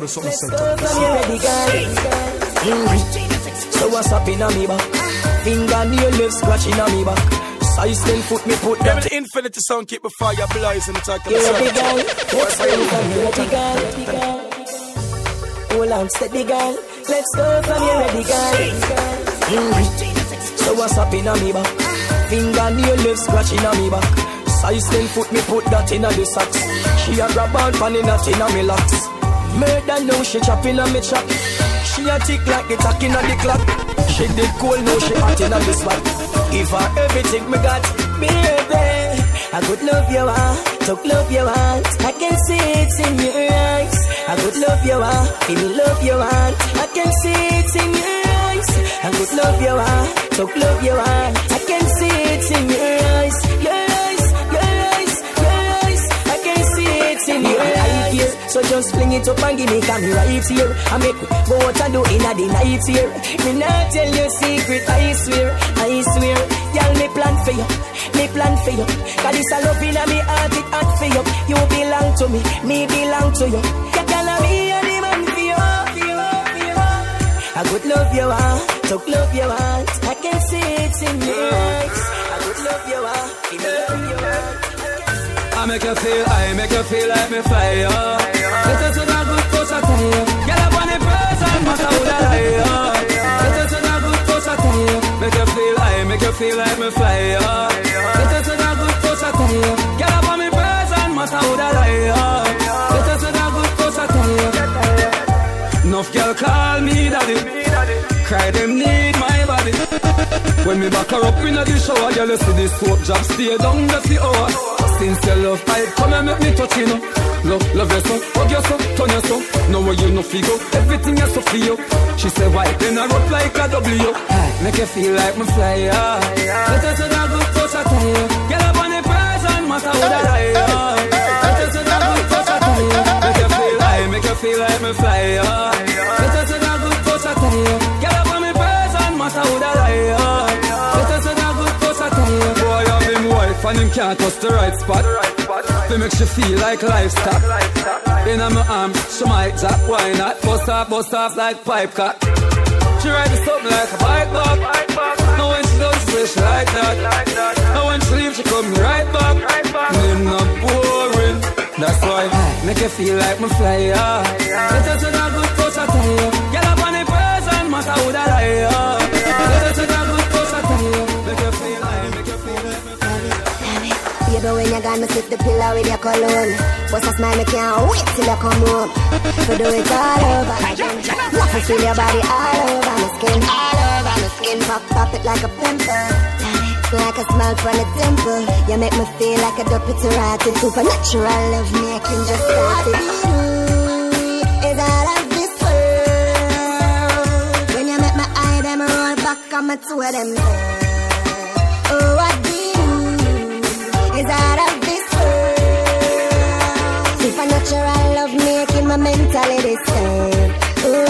S4: Something set
S5: Go
S4: up.
S5: from you ready, girl. Mm. So what's up in a me back? Fingernail left scratching on me back. Size 10 foot me put
S10: Them
S5: that.
S10: the infinity sound keep the fire blazing. Talk to
S5: You
S10: the
S5: ready, girl?
S10: sun.
S5: Let's go from you ready, girl. Hold on, steady, girl. Let's go from you ready, girl. Mm. So what's up in a me back? Fingernail left scratching on me back. Size 10 foot me put that in a the socks. She a grab on pan in a tin a me locks. Murder now she chopping on me chop. She a tick like the tack in the clock. She did cool now she hot in the spot. Give her everything me got, baby. I could love you, ah, talk love you, ah. I can see it in your eyes. I could love you, ah, feel love you, ah. I can see it in your eyes. I could love you, ah, talk love you, ah. So just fling it up and give me come right here. I make go what I do in the night here. Me not tell you secret, I swear, I swear. Y'all me plan for you, me plan for you. Cause this a love in me heart, it hot for you. You belong to me, me belong to you. Can be a man for you, for you, for you. I could love you, ah, talk love you, ah. I can see it in your eyes. I could love you, ah, me love you, ah.
S3: I make you feel, I make you feel like me fly, Let us in a the. Let us in a feel, like me fly, yo. Let us in a good I tell up on matter who that I am. Better say that good touch I tell. Enough girl call me daddy. Cry them need my body. When me back her up in the shower, girl you see this soap job stay down the see hour. Since your love pipe come and make me touch you know. Love, love you so, hug you so, turn you so. Know where you no figure, everything you so for you. She say why then I rock like a W. Make you feel like me fly, yeah. Better say that good touch I tell you. Get up on the present, matter who that I am. Better say that good touch I tell you. Make you feel like, make you feel like me fly, yeah. Better say that good touch I tell you. Get up on the present, matter who that I am. Wife and him can't touch the right spot. They make you feel like livestock. In my arm, she might drop, why not? Bust off, bust off like pipe cut. She ride the something like a bike bug. Now when she does, she wish like that. Now when she leaves, she come right back. Name not boring. That's why make you feel like me fly. Yeah. Better say that good touch I tell you. Get up on the person, matter who that I am.
S26: Baby, when you're gone, me sit the pillow with your cologne. Bust a smile, me can't wait till you come home. To do it all over again. Love to feel your body all over my skin. All over my skin. Pop, pop it like a pimple. Like a smile from the temple. You make me feel like a dope it's rotted. Supernatural love making just started. Is all of this world. When you make my eye, them roll back, I'm a two of them. Is out of this world. Supernatural love making my mentality stand. Ooh.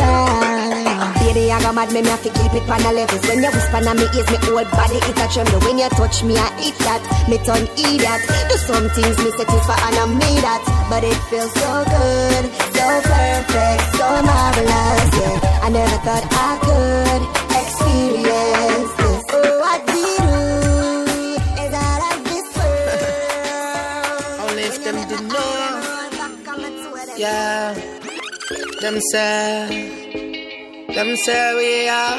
S26: Baby, I got mad, me, me have to keep it on the levels. When you whisper on me ears, me whole body it a tremble. When you touch me, I eat that, me turn idiot. Do some things me for and I made that, but it feels so good, so perfect, so marvelous. Yeah, I never thought I could experience
S9: Yeah. Them say, them say we are.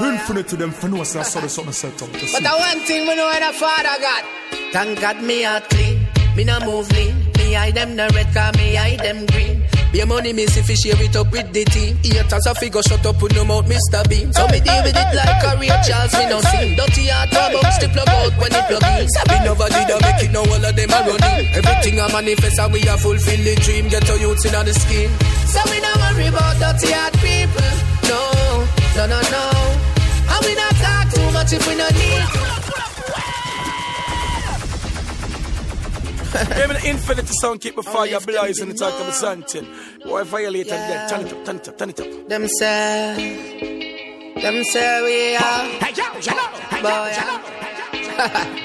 S20: Infinite to them for no say I saw the something set up.
S9: But the one thing we know in a father God. Thank God me heart clean. Me no move lean. Me eye them no red car, me eye them green. Be a money me see fi share it up with the team. Haters a figure shut up with no mouth Mr. Bean. So me deal with it like a real Charles me no sing. Dirty heart a bounce the plug out when it plug in. Sabi nobody da make it now all of them a running. Everything a manifest and we a fulfill the dream. Get to youths in on the skin. So we no worry about dirty heart people. No, no, no, no. And we not talk too much if we no need.
S6: Give me the infinity sound, keep the fire blazing, it's like I'm something. Boy, violate and dead. Turn it up, turn it up, turn it up.
S9: Them say, them say we are. Boy, yeah. [LAUGHS]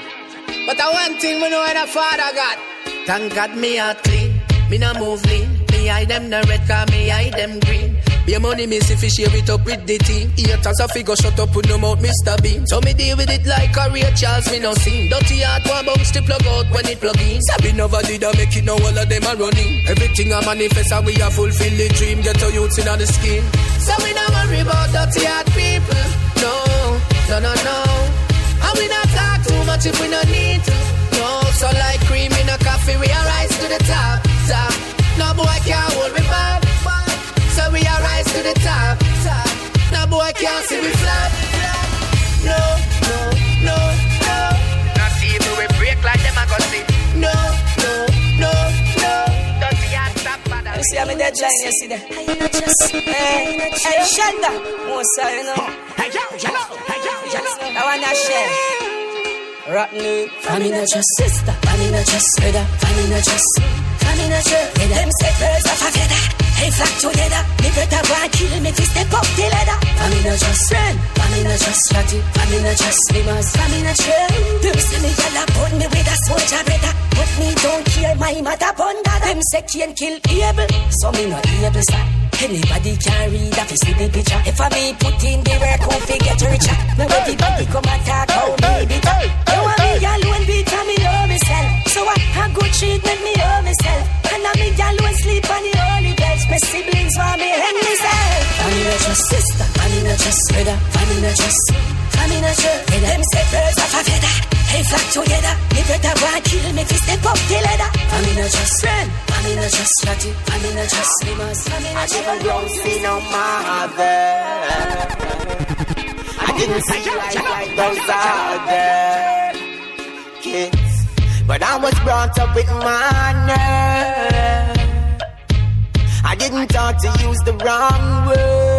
S9: But the one thing we know in a father God. Thank God me heart clean. Me no move lean. Me eye them no red car, me eye them green. Be money me see fi share it up with the team. Haters a figure shut up with no mouth Mr. Bean. So me deal with it like a real Charles me no sing. Dirty heart one bounce the plug out when it plug in. Sabi nobody da make it now all of them a running. Everything a manifest and we a fulfill the dream. Get to youths in on the skin. So we no worry about dirty heart people. No, no, no, no. And we not talk too much if we no need to. No, so like cream in a coffee, we are rise to the top, top. No boy can't hold me back. So we are rise to the top, top. No boy can't see we flop. No, no, no, no. Not see me we break like them I go see. No, no, no, no. Don't see us stop bother.
S27: You see I'm in that line, you see that? Hey, hey, Shanda. Mosa, you know. Hey, yo, hello. Hey, yo, hello. I wanna share. Rotten Family not just sister, family not just brother, family not just family not just Them say birds of a feather, ladder. Family not just friend, family not just fatty, family not just slimmers, family not trend. Them say me yalla put me with a soldier brother, but me don't care my mother bun dada. Them say can kill able, so me not able sir. Anybody can read you see the picture. If I be put in the work, who forget to richer. Now everybody come and talk how me bitter. You want me alone and me know myself. So I have good treatment me know myself. And I me alone sleep on the holy beds. My siblings want me hang myself. Family not your sister, family
S21: Famina just, feather, famina just, famina just. Them say birds of a feather, they flock together. Better go and kill me if step up the ladder. Famina just, friend, famina just, shotty, just, famous, famina just.
S15: I never don't see no mother. I didn't see life like those other kids, but I was brought up with manners. I didn't talk to use the wrong words.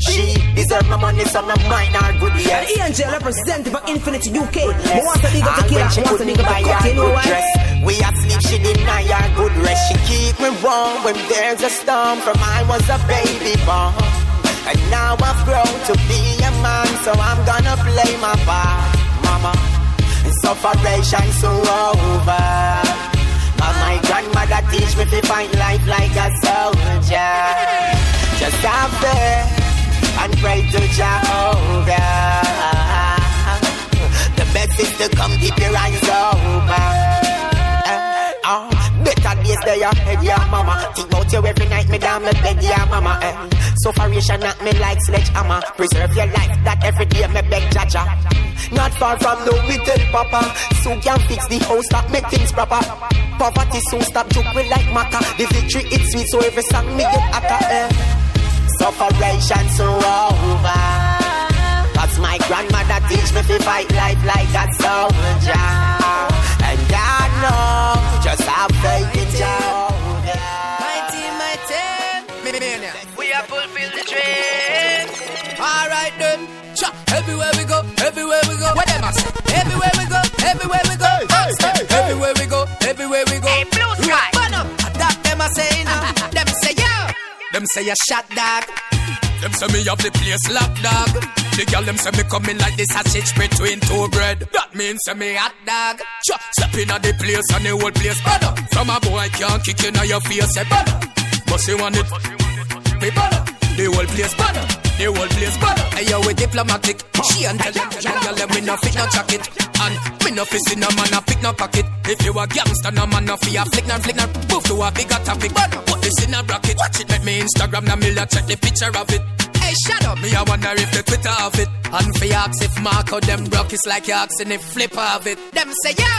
S15: She deserve my money, so my mind are good, yes.
S17: The angel representative for Infinity UK. But once a nigga to kill her, once a nigga to cut, you know why?
S15: dress. We asleep, she deny her good rest. She keep me warm when there's a storm. From I was a baby born. And now I've grown to be a man, so I'm gonna play my part, mama. Sufferation so over. But my grandmother teach me to fight life like a soldier. Just have faith and pray to Jehovah. The best is to come keep your eyes open. Eh, oh, better days they ahead, yeah, mama. Think about you every night, me down my bed, yeah, mama. Eh. Sufferation knock me like sledgehammer. Preserve your life, that every day me beg Jaja. Not far from the wicked papa. Soon can fix the house, that make things proper. Poverty soon stop joke we like maca. The victory it's sweet, so every song me get hotter. Eh. Sufferation so over. Cause my grandmother teach me to fight life like a soldier. And I know, just have faith in Jehovah.
S9: My team, my team. We have fulfilled the dream. Alright then. Cha. Everywhere we go, everywhere we go. What them I say? Everywhere we go, everywhere we go. Hey, hey, everywhere we say a shot dog. Them say me have the place locked dog. The girl them say me coming like this sausage between two bread. That means say me hot dog. Cha. Step in at the place and the whole place banner. From a boy can't kick in your face say banner. But you want it, me banner. The whole place banner. The whole place. Hey yo, we diplomatic. She and tell them, tell them, we no fit no jacket. And me no fit in no man a pick no pocket. If you a gangster, no man no fear flick no flick no. Move to a bigger topic. Put this in a bracket. Watch it, make me Instagram na me check the picture of it. Hey, shut up. Me, I wonder if the Twitter of it. And for ask if Marco them broke, it's like you asking if flip of it. Them say, yo.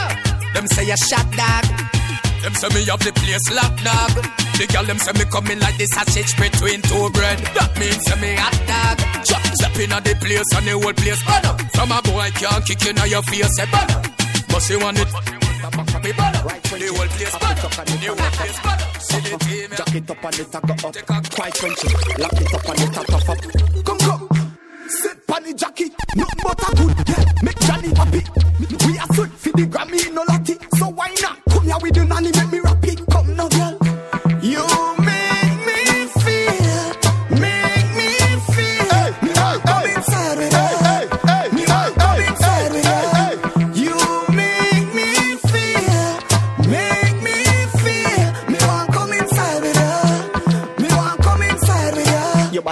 S9: Them say, you shot dog. Them say me have the place locked dog. The girl them say me coming like this sausage between two bread. That means say me hot dog. Chop step in on the place and the whole place banner. From a boy can't kick in your face, say banner. But you want it. Me banner. The whole place banner. The whole place the team.
S18: Jack it up and it a go up. Quite Frenchy. Lock it up and it a tough up. Come come. Sit pan the jockey. Nothing but a good. Yeah. Make Johnny happy. We are sweet for the Grammy no lotty. So why not? Come here with the nanny make me rap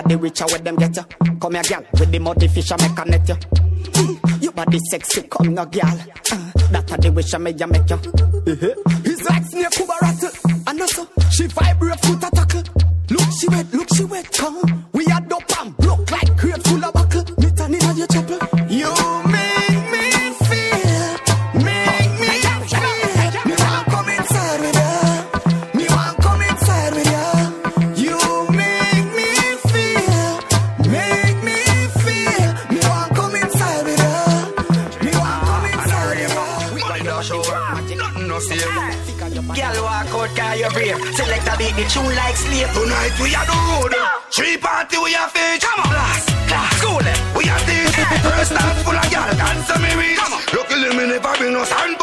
S28: body richer where them get you. Come here, girl, with the muddy fish I make connect you. Mm, Your body sexy, come now, girl. Uh, that a the wish I make you make you. Uh-huh.
S18: He's like snake kubarata. And also, she vibrate foot attack. Look, she wet, look, she wet. Come,
S15: tune like slave.
S14: Tonight we are the road. Three party we are face Come on. Blast, class, school We are teach [LAUGHS] First dance full of girl Dance me reach. Luckily me never bring no sand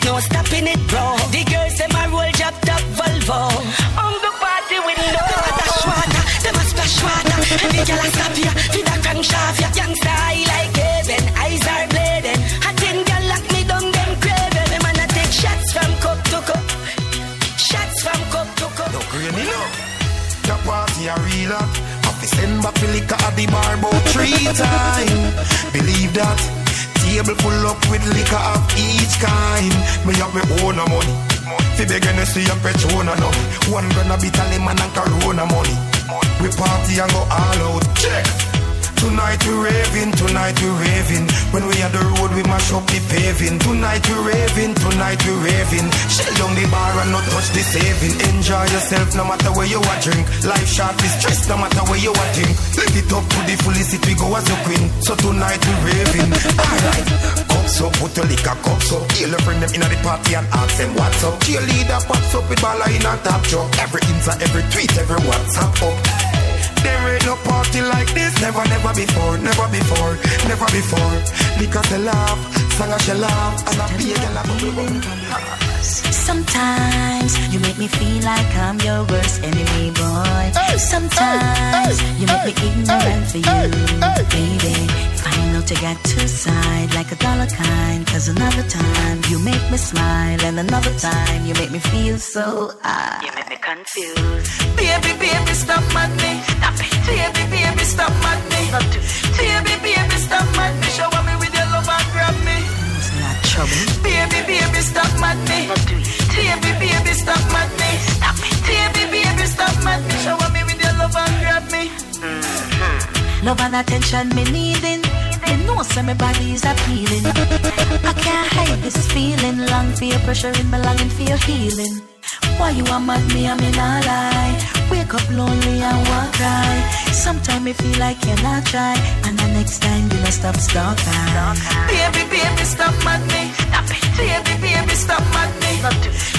S14: on no stopping it, bro.
S4: Full up with liquor of each kind. Me have me own a money. Fi begging to see a petrona no. One gonna be man and Corona money. We party and go all out. Check. Tonight we raving, tonight we raving. When we on the road, we mash up the paving. Tonight we raving, tonight we raving. Shell down the bar and not touch the saving. Enjoy yourself no matter where you are drink. Life short is stress no matter where you are drink. Live it up to the fullest we go as a queen. So tonight we raving. Alright, cups up, put your liquor cups up. Kill bring them in the party and ask them what's up. Cheerleader pops up with baller in a top truck. Every Insta, every tweet, every WhatsApp up. There ain't no party like this, never, never before, never before, never before. Because they laugh, song I shall laugh, and I be a girl
S27: Sometimes you make me feel like I'm your worst enemy, boy. Sometimes you make me ignorant for you, baby. Find know to get two sides like a dollar kind. Cause another time you make me smile, and another time you make me feel so high. You make me confused.
S14: Baby, baby, stop mad me. Stop it. Baby, baby, stop mad me. Baby, baby, stop mad me. Shower me
S27: Trouble.
S14: Baby, baby, stop mad me. Baby, baby, stop mad me. Stop it. Baby, baby, stop mad me. Shower me with your love and grab me. Mm-hmm.
S27: Love and attention me needing. You know, so my body is appealing. I can't hide this feeling. Long for your pressure in my longing for your healing. Why you a mad me, I mean I lie. Wake up lonely and walk cry. Sometimes me feel like you're not try. And the next time you not stop stop
S14: Baby, baby, stop mad me. Stop it. Baby, baby, stop mad me.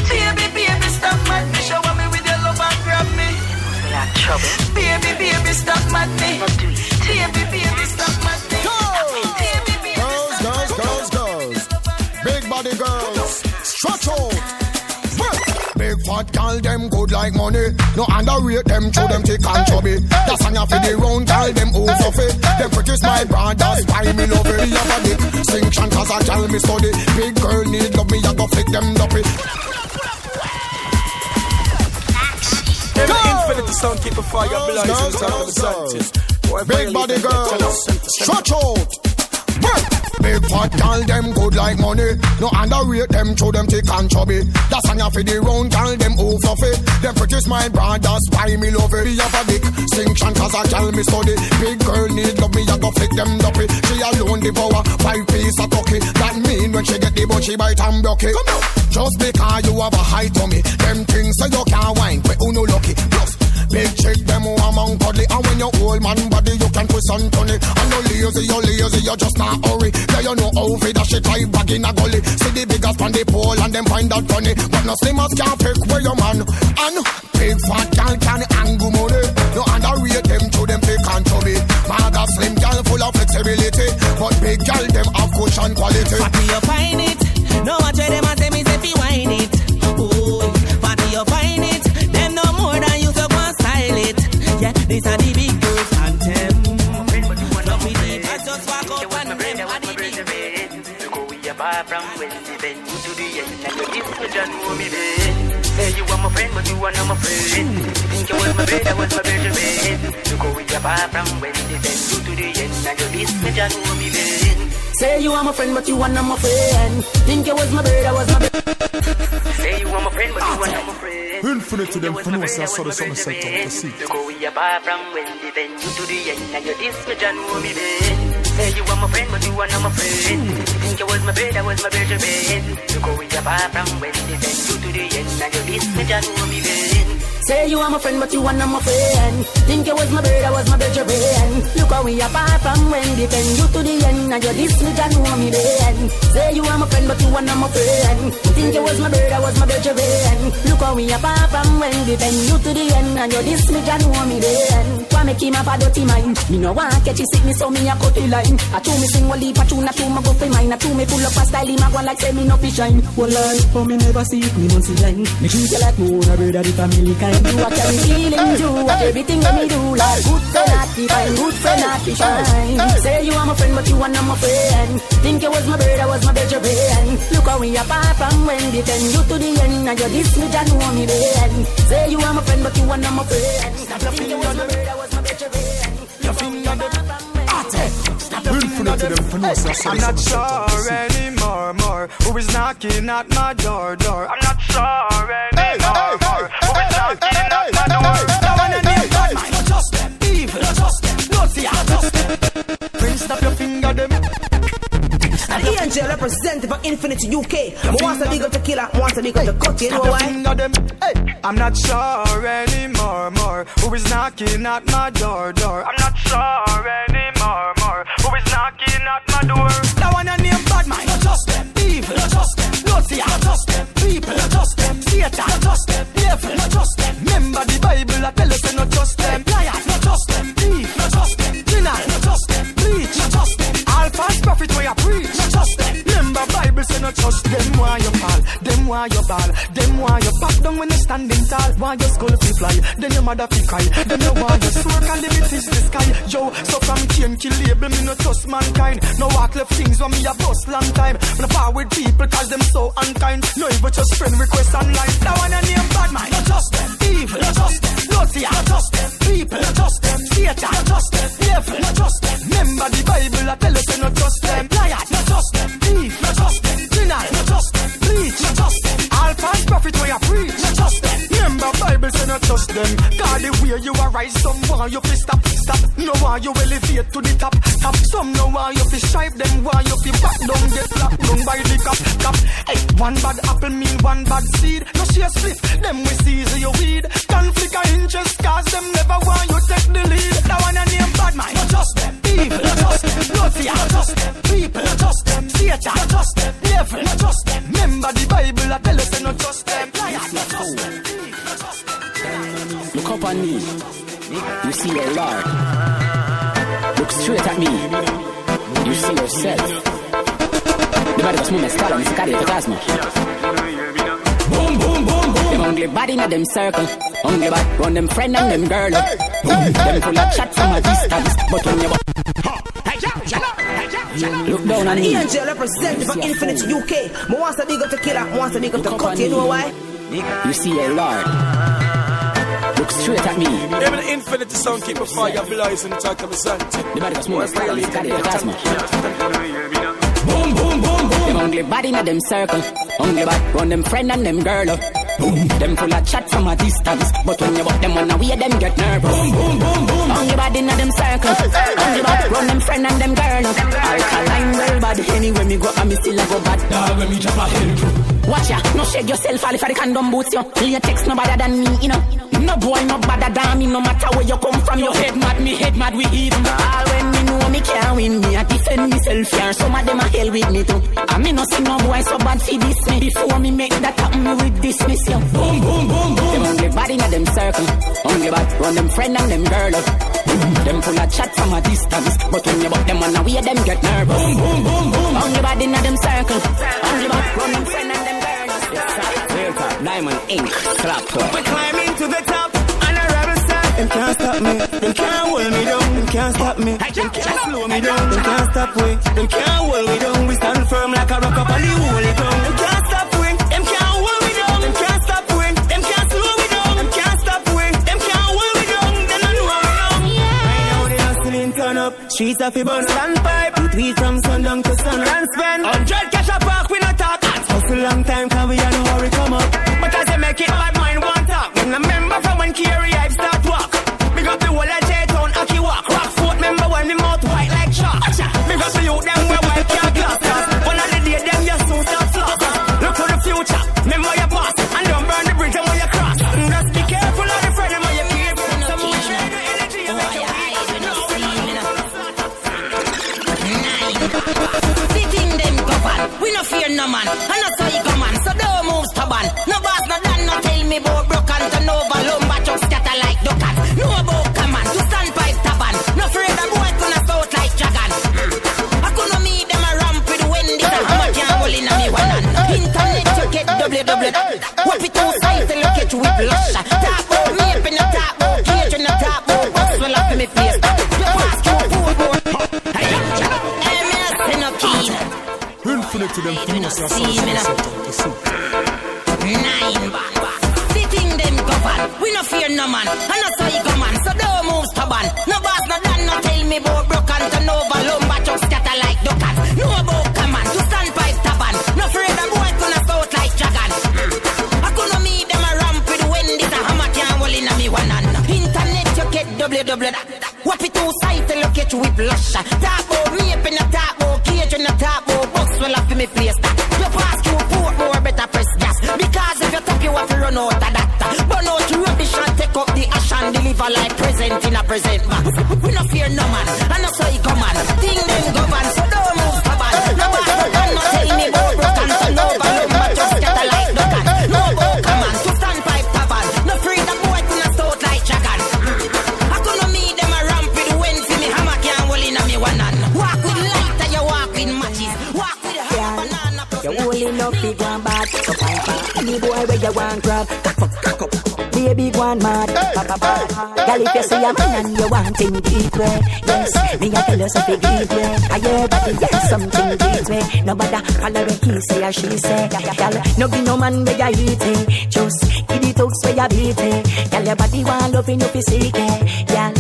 S14: Baby, baby, stop mad me. Shower me with your love and grab me.
S27: trouble.
S14: Baby, baby, stop mad me. Baby, baby, stop mad me.
S4: Girls, girls, girls, girls. Big body girls. Stretch out. Big girl, them good like money. No underrate them, show them take and chubby. That's on your for the round girl, them over fit. Them pretty smile brand, that's why me love it. Me have a dick, sing chant as a girl me study. Big girl need love me, I go flick them duppy.
S10: Infinity sound keep a fire blazing inside of the scientist.
S4: Big body girls, stretch out. Big fat girl, them good like money. No underrate them, show them thick and chubby. That's on your for the round girl, them all fluffy. Them pretty smile brand, that's why me love it. Have a dick, chant cause I girl me study. Big girl need love me, I go flick them duppy. She alone devour five piece of turkey. That mean when she get the bun, she bite and it. Come out. Just because you have a high tummy, them things so you can't whine, but who no lucky. Plus, Big chick, them who among cuddly And when you old man body, you can twist and turn it. And no lazy, you lazy, you just not hurry. Yeah, you know how fi that shit right back in a gully. See the biggest on the pole and them find that funny. But no slimmers can't pick where your man. And big fat gal can angle money. No underrate them to them pick and chubby. Maga slim gal full of flexibility. But big gal them have cushion quality.
S5: Fatty you find it. No watch them a say me say fi wine it. Yeah, this a the big girls anthem. Fluffy deep, I just walk out and them a the big
S29: You go with your bar from Wednesday, then you to the end, and you this me know me bed. Say you are my friend, but you are not my friend. Think you was my bed, I was my bed. You go with your bar from Wednesday, then you to the end, and you this me know me bed.
S7: Say you are my friend, but you are not my friend. Think you was my bird, I was my bird.
S29: Say you are my friend, but you are not my friend.
S30: Infinite to them for no say I saw the sun set up to see.
S29: You go with your bar from Wednesday, then you to the end, and you this me just know me bed. Say you are my friend, but you are not my friend. Think you was my bed, I was my better bed. You go with your bar from Wednesday, then you to the end, and you this me just know me bed.
S7: Say you are my friend, but you are not my friend. Think you was my I was my vegetarian. Look how we apart from when defend you to the end. And you this me, I know me then. Say you are my friend, but you are not my friend. Think you was my I was my vegetarian. Look how we apart from when defend you to the end. And you this me, I know me then. Why make him have a dirty mind? Me no want catch sick me, so me a cut the line. I told me sing one leap, I tune, my go for mine. I told me full up a style, him a go like say me no fish shine. Well, I, for me never see it, me must see line. Me treat you like more, a bird of the family kind. You what me feeling, do what everything that me do. Like good friend, not fine, good friend, not fine. Say you are my friend, but you are not my friend. Think you was my bird, I was my better friend. Look how we apart from when they tend you to the end. Now you this me, I know me then. Say you are my friend, but you are not my friend. Think you was my bird, I was my better friend. Stop your finger,
S18: I'm not sure anymore, more. Who is knocking at my door, door? I'm not sure anymore, more. Who is Prince, snap your finger, them.
S17: And the angel representative for Infinity UK. I want to big up the killer, I want to big up the cut, you know why?
S18: Hey, I'm not sure anymore, more. Who is knocking at my door, door? I'm not sure anymore, more. Who is knocking at my door? Now when I name bad man, not just them. Evil, not just them. Naughty, not just them. People, not just them. Satan, not just them. Devil, not just them. Remember the Bible, I tell us, say not just them. Why you ball, them why you back down when you standing tall, why your skull fi fly, then your mother fi cry, then you why your sword can limit is the sky. Yo, so from chain kill label me no trust mankind. No walk left things when me a bust long time. I power with people cause them so unkind. No even just friend request online. Now when I name bad man, not just them. Evil, not just them. Naughty, not just them. People, not just them. Satan, not just them. Devil, not just them. Remember the Bible, I tell us say not just them. Liars, not just them. Thief, not just them. Sinner, not just them. Bleach, false prophet where I preach, Bible say not just them. God the way you arise, some want you fi stop, stop. No want you elevate to the top, top. Some no want you fi strive, them want you fi back down, get slapped down by the cop, cop. Hey, one bad apple mean one bad seed. No share split, them we seize your weed. Conflict of interest, cause them never want you take the lead. Now when I name bad man, not just them. Evil, not just them. Naughty, not just them. People, not just them. Satan, not just them. Devil, not just them. Remember the Bible, I tell us, say not just them. Liars, not just them.
S8: Look up on me. You see your Lord. Look straight at me. You see yourself. The body was moving skull and carry the cosmos. Boom, boom, boom, boom. Them only body in them circle. Only bad run them friend and them girl. Boom. Them full of chat from a distance. But when you Look down on me.
S17: Angel representative for Infinity UK. I want to big up the killer, I want to big up the cut, you know why?
S8: You see your Lord. Look straight at me.
S10: Even the infinity sound keep a fire blazing talk to me something.
S8: The body was moving skull and carry the cosmos. Boom, boom, boom, boom. Them only body in them circle. Only bad run them friend and them girl. Oh. Boom. Them full of chat from a distance. But when you walk them on the way, them get nervous. Boom, boom, boom, boom. Only body in them circle. Only bad run them friend and them girl. Oh. Alkaline well body. Anywhere me go, and me still a go bad. Dog when me drop a hell Watch ya, no shake yourself all if I the condom boots you. Latex no better than me, you know. No boy no better than me, no matter where you come from. Your head mad, me head mad, we even. All when me know me can't win me, I defend myself here. Some of them a hell with me too. I me no see no boy so bad for this me. Before me make that happen, me with dismiss you. Boom, boom, boom, boom. Them only body in them circle. Only bad run them friend and them girl. up. Them full of chat from a distance. But when you buck them on the way, them get nervous. Boom, boom, boom, boom. Only body in them circle. Only bad run them friend Diamond Inc. Clap for
S18: We climb into the top and a rebel start. Them can't stop me, them can't hold me down. Them can't stop me, them can't slow me down. Them can't stop we, them can't hold me down. We stand firm like a rock up on the holy ground. Them can't stop we, them can't hold me down. Them can't stop we, them can't slow me down. Them can't stop we, them can't hold me down. Them know how down. Right now they hustling turn up. Streets of the bun standpipe. We tweet from sundown to sunrise. Spend hundred cash a park, we not talk. Hustle long time, cause we are them
S4: famous as
S31: See me now. Nine thing them govern. We no fear no man. Present in a present box. We no fear no man, and that's how he come on. Thing them govern, so don't move stubborn. No boss no can no tell me about broken, so no balloon, but just scatter like duckers. No bow command, to stand pipe tavern. No free the boy to no stout like dragon. I gonna meet them a ramp with when see me hammer can't hold in a me one hand. Walk with light and you walk with matches. Walk with a half banana.
S7: You holding up big one bad, so fine fine. Any boy where you want grab, cock up, cock up. Baby one mad, pa pa pa. Girl if you see a man and you want him deep way, yes, me a tell you something deep way. I hear body get something deep way. Nobody follow what he say or she say. Girl, no be no man where you eat it, just give it talks where you beat it. Girl your body want loving you fi seek it, girl.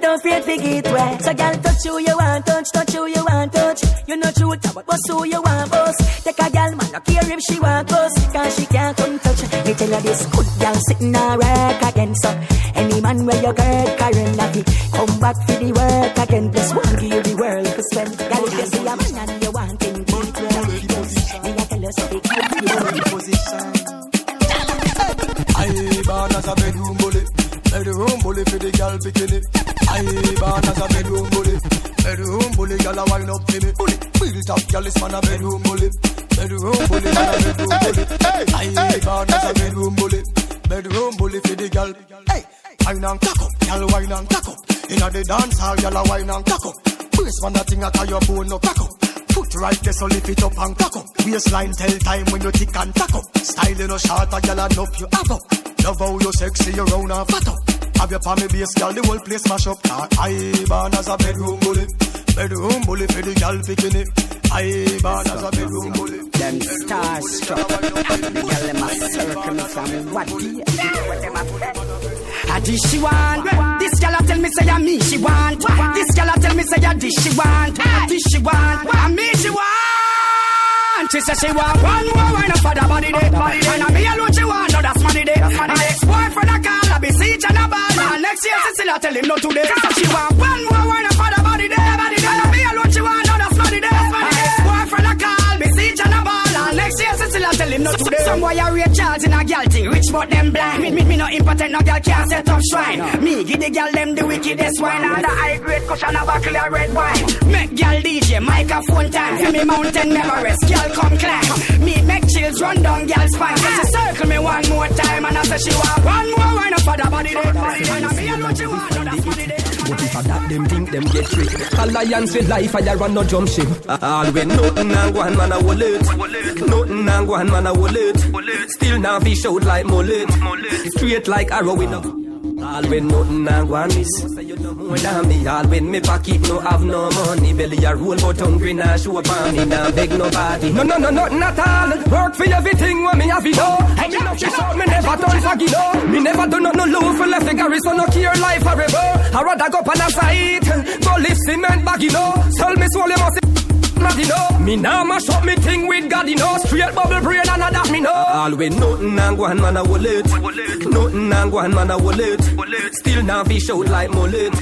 S7: Don't afraid to get wet. So girl, touch who you want, touch, touch who you want, touch. You know true, but what's who you want, boss. Take a girl, man, no care if she want us, cause she can't come touch. Me tell her this good girl sitting a work again, so any man where you girl current happy, come back for the work again. Plus one give you the world for spend. Girl, if you see a man and you want him, keep well. Me I tell you so, big you position.
S18: I born as a bedroom bully. Bedroom bully for the girl bikini. I born as a bedroom bully. Bedroom girl a wind up to me. Bully, built up, girl is man a bedroom bully. Bedroom bully, man a bedroom bully. I born as a bedroom bully. Bedroom bully for the girl. Hey, wine and cock up, girl wine and cock up. Inna the dance hall, girl a wine and cock up. Brace man a thing a tie your bone no crack up. Foot right there, so lift it up and cock up. Waistline tell time when you tick and tack up. Style you no short, a girl enough you have up. Love how you sexy, you round and fat up. Have your palmy base, girl, the whole place mash up. I born as a bedroom bully. Bedroom bully for the girl bikini. I born as a bedroom bully.
S28: Them starstruck. The girl them a circle me from what Ah, this she want. This girl a tell me say a me she want. This girl a tell me say a this she want. This she want. A me she want. She say she want one more wine up for the body day. And a me alone she want. No that's money day. My ex-boyfriend a call a beseech and a ball. And next year she still a tell him no today. So she want one more wine up for the body day. And a me alone she want. Tell him no today. Some boy a rate Charles in a girl thing. Rich but them blind. Me, me, me no impotent. No girl can't set up shrine. Me give the girl them the wickedest wine. And the high grade cushion of a clear red wine. Make girl DJ microphone time. Give me mountain memories. Girl come climb. Me make chills run down girl spine. So she circle me one more time. And I say she want one more wine up for the body day. Me alone she want. No, that's body day.
S10: But if I that them think them get trick Alliance with life I run no jump ship All when nothing and go on man I will it Nothing and go on man I will Still now fish out like mullet. Straight like arrow in a all when nothing and go on miss more than me. All when me pocket no have no money. Belly a roll but hungry now show up on me. Now beg nobody. No no no nothing at all. Work for everything what me have it all. And me no fish out. Me never done for no Me never do nothing no low for left the garrison no care life forever. I rather go pan a site Go lift cement bag you know. Sell me you must Mad you know Me now mash up me thing with God you know Straight bubble brain and that me know All when nothing and go on man a wallet Nothing and go on man a wallet Still now fish out like mullet.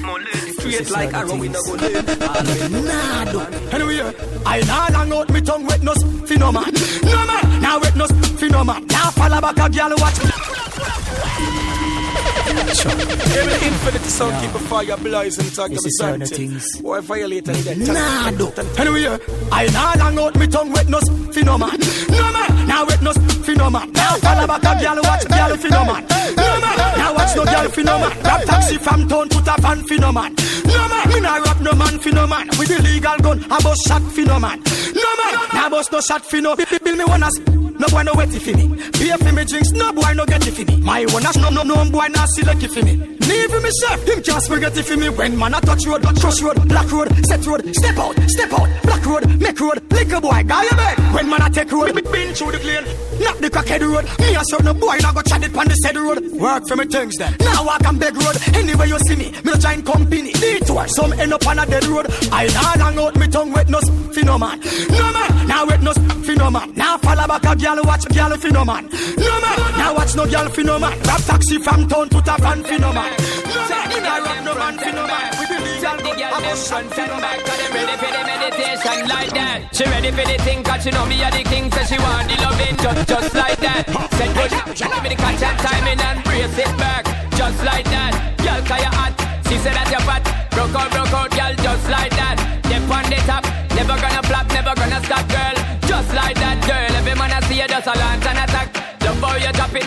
S10: Straight like arrow in a bullet nah do.
S18: Anyway, I nah long out me tongue wet nose fi no man. No man, now wet nose man. Now follow back a girl watch.
S32: Every infinity sound keep a fire blazing talk
S18: This is certain
S32: something. Why violate and dead?
S18: Nah, do. Anyway, I nah long out me tongue wet nose fi no man. No man, now wet nose fi no man. Now follow back a girl watch girl fi no man. No man, now watch no girl man. Rap taxi from town to a van fi no man. No man, me nah rap no man fi no man. With the legal gun, I bust shot fi no man. No man, now bust no shot no. Bill me wanna. No boy no wetty for me. Pay for me drinks, no boy no get it me. My one no no no boy not select for me. Leave me chef, him can't spaghetti for me. When man a touch road, cross road, black road, set road, step out, step out, black road, make road, liquor boy, guy your bed. When man a take road, been through the clean, not the crackhead road. Me a certain boy now go chat it on the said road. Work for me things then. Now I on beg road. Anywhere you see me, me no join company. Detour, some end up on a dead road. I nah hang out me tongue with no no man. No man, now with no no man. Now follow back a girl watch girl no man. No man, now watch no girl no man. Grab taxi from town to Tapan no man. No man, in a no man no man. We believe y'all good, I must run no man.
S33: Cause they ready for the meditation like that. She ready for the thing cause she know me a the king. So she want the loving just, just like that. Said good, give me the catch and timing and brace it back. Just like that. Girl, cause you hot. She said that you're fat. Broke out, broke out, girl, just like that. Dip on the top. Never gonna flop, never gonna stop, girl. Just like that, girl. Every man I see you just a launch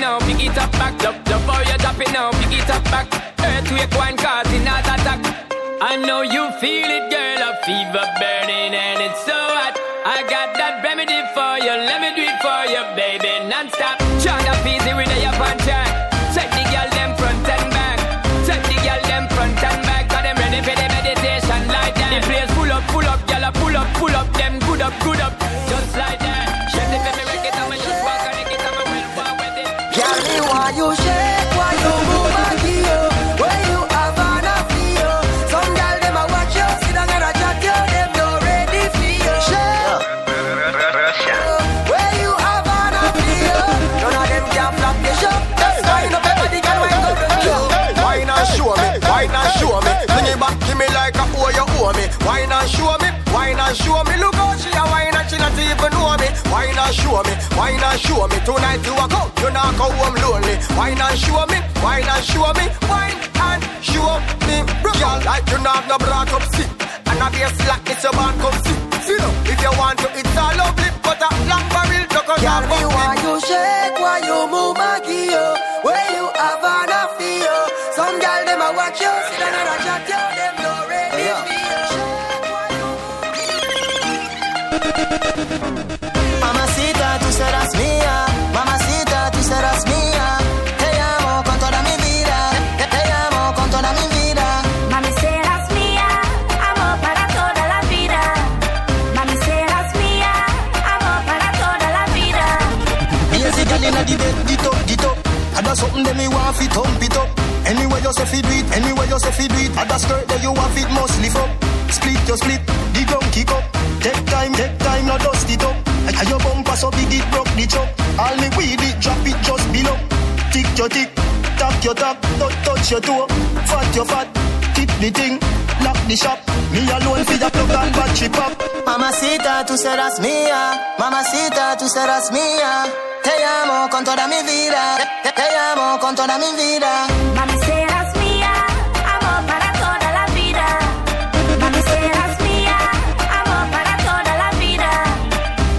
S33: now, pick it up back. Love, love how you drop it now, pick it up back. Earthquake one causing heart attack. I know you feel it, girl. A fever burning and it's so hot. I got that remedy for you. Let me do it for you, baby. Non-stop. Chant up easy with your punch track.
S34: Wine and show me, wine and show me. Look how she a wine and she not even know me. Wine and show me, wine and show me. Tonight you a go, you not go home lonely. Wine and show me, wine and show me, wine and show me. Girl, like you not no brought up sick. And a beer slack, it's your man come sit. See no, if you want to, it's all lovely, but a long barrel to go
S5: Girl, me why you shake, why you move my
S14: Got something that me want fi thump it up. Anywhere you say fi do it, anywhere you say fi do it. Got skirt that you want it must lift up. Split your split, the ground kick up. Take time, take time, no dust it up. And your bumper so big it broke the chop. All me weed it, drop it just below. Tick your tick, tap your tap, touch your toe. Fat your fat, tip the thing, lock the shop. Me alone fi the plug and battery pop.
S35: Mamacita, tú serás mía. Mamacita, tú serás mía. Te amo con toda mi vida. Te, te amo con toda mi vida.
S25: Mami, serás mía, amor para toda la vida. Mami, serás mía, amor para toda la vida.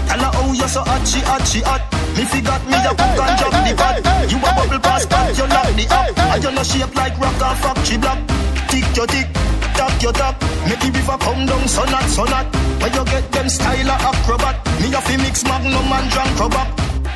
S14: Tell her oh, how you so hot, she hot, she hot. Me forgot me a cook and drop the pot. You a bubble pass back, you lock the up. And you no shape like rock or factory block. Tick your tick, tap your tap. Make the river come down, so not, so not. Where you get them style of acrobat. Me a fi mix magnum and drunk crobak.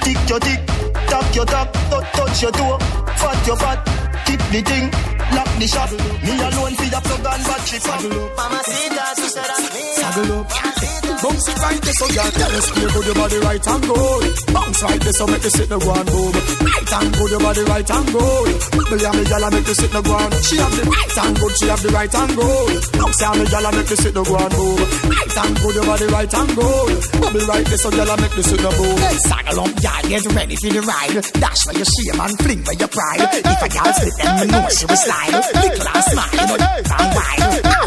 S14: Tick your tick, tap your tap, touch, your toe, fat your fat, tip the thing, lock the shop. Me alone fi the plug and battery pop.
S35: Mamacita, tú serás mía.
S4: Saddle up. Bounce it right there so girl tell us play good your body right and good. Bounce right there so make you sit the ground boom. Right and good your body right and good. Me and me gyal make you sit the ground. She have the right and good, she have the right and good. Bounce and me gyal make you sit the ground boom. Right and good your body right and good. Bubble right there so gyal make you sit the boom.
S18: Hey, saddle up, y'all get ready for the ride. Dash for your shame and fling for your pride. If a girl split, then you know she will slide. Little and smile, you know, and wide.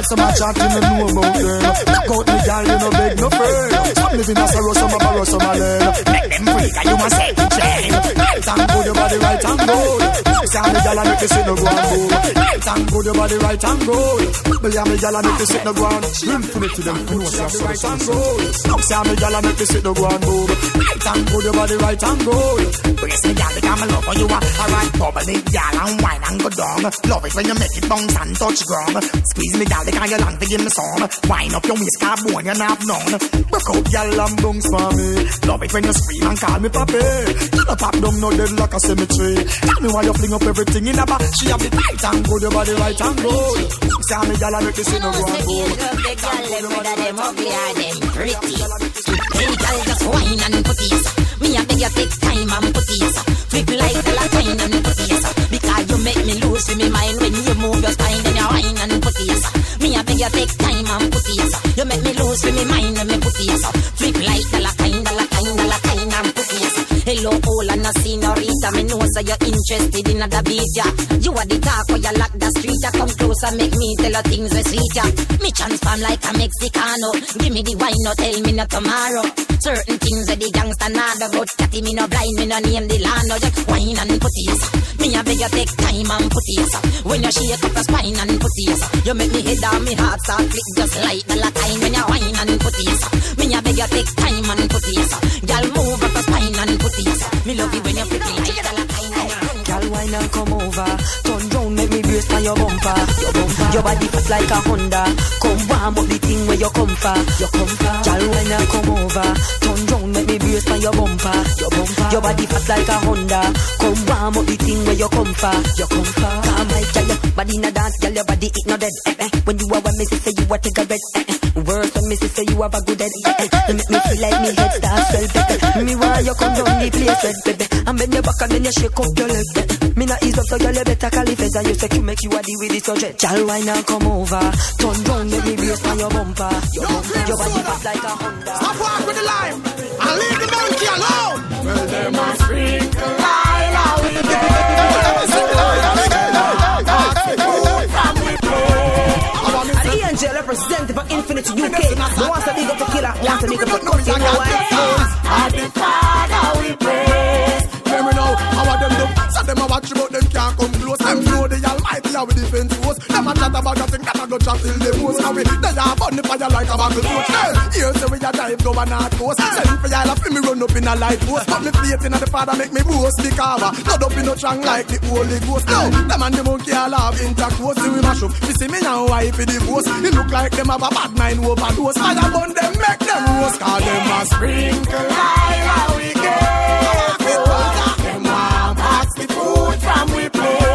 S4: So much you no know about them. Knock out me gyal you no beg no friend. Some living as a some a borrow, some a learn.
S18: Make them freak and you must say to train.
S4: Right and good your body right and good. And me gyal make you sit the ground boom. Right and good your body right and good. Me and me gyal make you sit the ground. Infinity them who knows your right and good. And me gyal make you sit the ground boom. Right and good your body right and good.
S18: Brace me, girl,
S5: I'm love for you. Alright, bubble it, gal, and wine and go down. Love it when you make it bounce and touch ground. Squeeze me, the kind you long to give me some. Wine up your waist, car bone, you not none. Broke out, gal, and bounce for me. Love it when you scream and call me papi. You know pop down, no dead like a cemetery. Tell me why you fling up everything in a back. She have the right and good, your body right and good. See me, gal, I make this in a go and go.
S31: Love the girl, them whether them ugly or them pretty. Hey, girl, just wine and put this. Me a beg you take time and put this. Flip like a latine and put this. Because you make me lose in my mind when you move your spine and you wine and put this. Me a beg you take time and put this. You make me lose my mind when me put this. Flip like a latine, a latine, a latine and put this. Hello, all and a senorita. Me know so you're interested in the beat, yeah. You are the talk where you lock the street. You come closer, make me tell you things we sweet, yeah. Me transform like a Mexicano. Give me the wine, no tell me no tomorrow. Certain things that the gangsta nada but catty me no blind, me no name the land. No just wine and put this. Me a beg you take time and put this. When you shake up your spine and put this. You make me head down, me heart start click just like the latine when you wine and put this. Me a beg you take time and put this. Girl move up your spine and put this. Me love when.
S18: Girl, wine and come over. Brace by your bumper. Your bumper. Your body fat like a Honda. Come warm up the thing where you come for. You come for. Girl, wine and come over. Turn round, make me brace by your bumper. Your bumper. Your body fat like a Honda. Come warm up the thing where you come for. You come for. Come my girl, your body in a dance, girl, your body it no dead. Eh, eh. When you are one, me say you a take a bed. Eh, eh. Worse when me say you have a good head. Eh, eh. You make me feel like me head start swell, baby. Me want you come down the place, red, baby. And bend your back and then you shake up your leg. Me not ease up so girl you better call it and you say make you a deal with the subject. Girl, why now come over? Turn round, make me brace on your bumper. Your bumper, your body fat like a Honda.
S5: Stop walk with the line and leave the monkey alone.
S18: Well, them a
S5: sprinkle
S18: Lila we
S17: The angel representative for Infinity UK. Who wants to big up the killer? Who wants to big up the cut? You know what?
S5: Almighty how we defend force. Them a chat about nothing that a go chat till them most. Now we they a burn the fire like a buckle coach. Hey, here say we a drive go and not coast. Send for y'all me run up in a light post. But me faith in the Father make me boast the cover. Not up in no strong like the Holy Ghost. No, them and the monkey all have intercourse. See we mash up. You see me now wipe the ghost. It look like them have a bad mind overdose. Fire burn them make them roast. Call them a sprinkle how we get. Them want pass the food from we plate.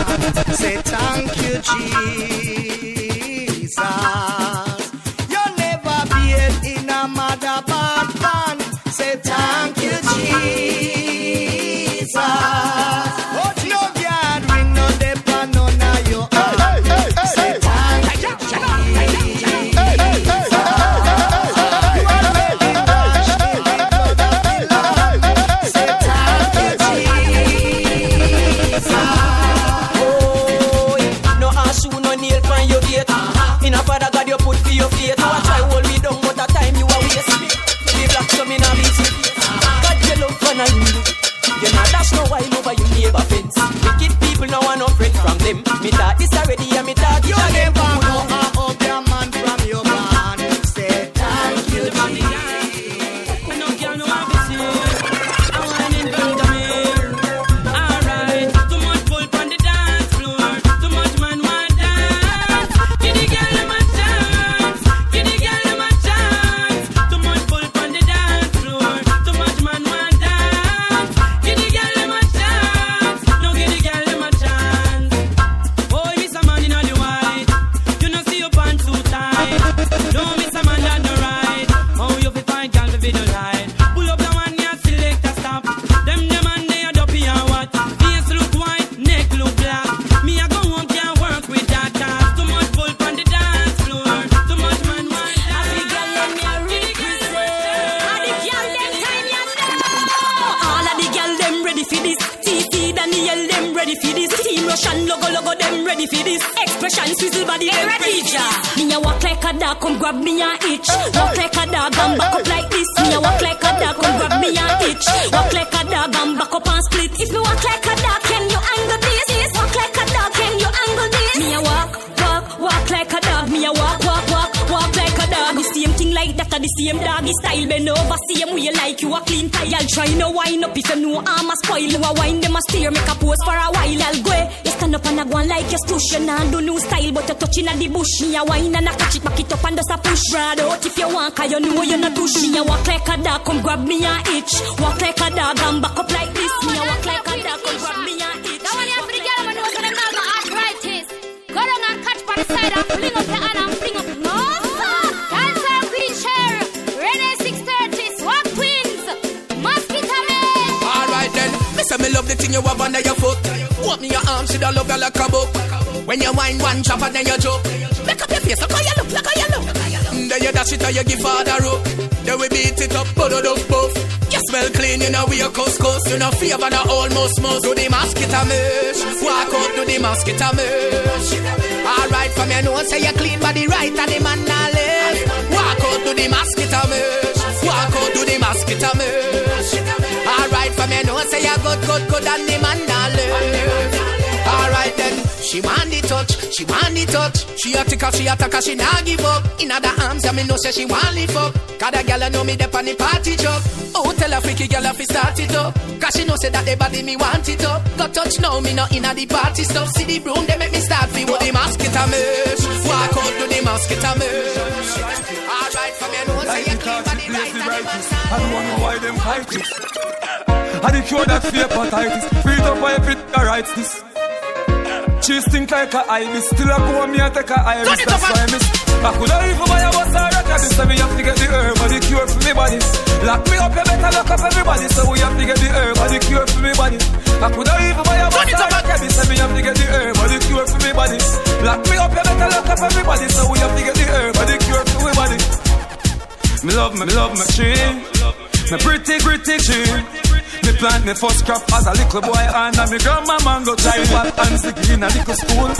S17: Say
S5: thank you, Jesus.
S25: Nah do new style, but you touching at the bush. Me a wine and I catch it, back it up and just a push. Broad out if you want, cause you know you're not push. Me a walk like a dog, come grab me a itch. Walk like a dog and back up like this. Me a walk like a dog, come grab me a itch.
S21: That one here for the girl who knows what they call my arthritis. Go down and catch by the side and fling up your hand and fling up. No, sir. Dancer Queen Cher, Renee 630, Swag Twins, Mosquito Man.
S9: Alright then, me say me love the thing you have under your foot. Open your arms, see the love you like a book. When you wind one chop and then you joke. Make up your face, look how you look, look how you look. Then you dash it or you give father rope. Then we beat it up, put it up, puff. You smell clean, you know we are couscous. You know fever, the almost most. Do the mosquito mesh. Walk out, do the mosquito mesh. Alright, from your nose, say you clean body right and the man now left. Walk out, do the mosquito mesh. Walk out, do the mosquito mesh. Alright, from your nose, say you good, good, good and the man now left. Alright then, she want the touch, she want the touch. She a ticker, she a tacker, she nah give up. In other arms, yeah, me know say she want live up. Cause the girl know me dep on the party job. Oh, tell a freaky girl if we start it up. Cause she know say that the body me want it up. Got touch now, me not in the party stuff. See the broom, they make me start feel what the mosquito mesh. Walk out to the mosquito mesh. Alright, from your nose, say you clean body right and the
S3: I don't wanna know why them fight it. I the cure that fear hepatitis. Freed up by every rights this. Cheese stink like a ibis. Still I go me and take a iris. That's why I miss. I could have even buy a bus or a cabin. So me have to get the herb or the cure for me body. Lock me up, you better lock up everybody. So we have to get the herb or the cure for me body. I could have even buy a bus or a cabin. So me have to get the herb or the cure for me body. Lock me up, you better lock up everybody. So we have to get the herb or the cure for me body. Me love me, me love my tree. Me pretty, pretty tree. Me plant me first crop as a little boy and me grandma mango try back and sticky in a little school.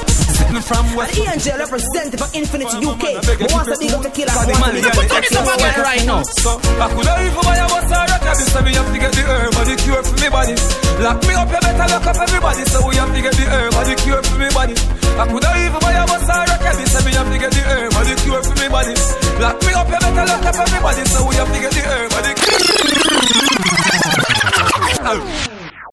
S3: Sitting from West.
S17: And Angel representative of Infinity UK. Who Wants to big up the killer.
S3: Come
S17: on,
S3: man,
S17: put it up again right
S3: now. So I could have even buy a bus or a cab. So we have
S17: to
S3: get
S17: the herb or the cure for me body. Lock me up, you better lock up everybody.
S3: So we have to get the herb or the cure for me body. I could have even buy a bus or a cab. So we have to get the herb or the cure for me body. Lock me up, you better lock up everybody. So we have to get the herb or the cure oh.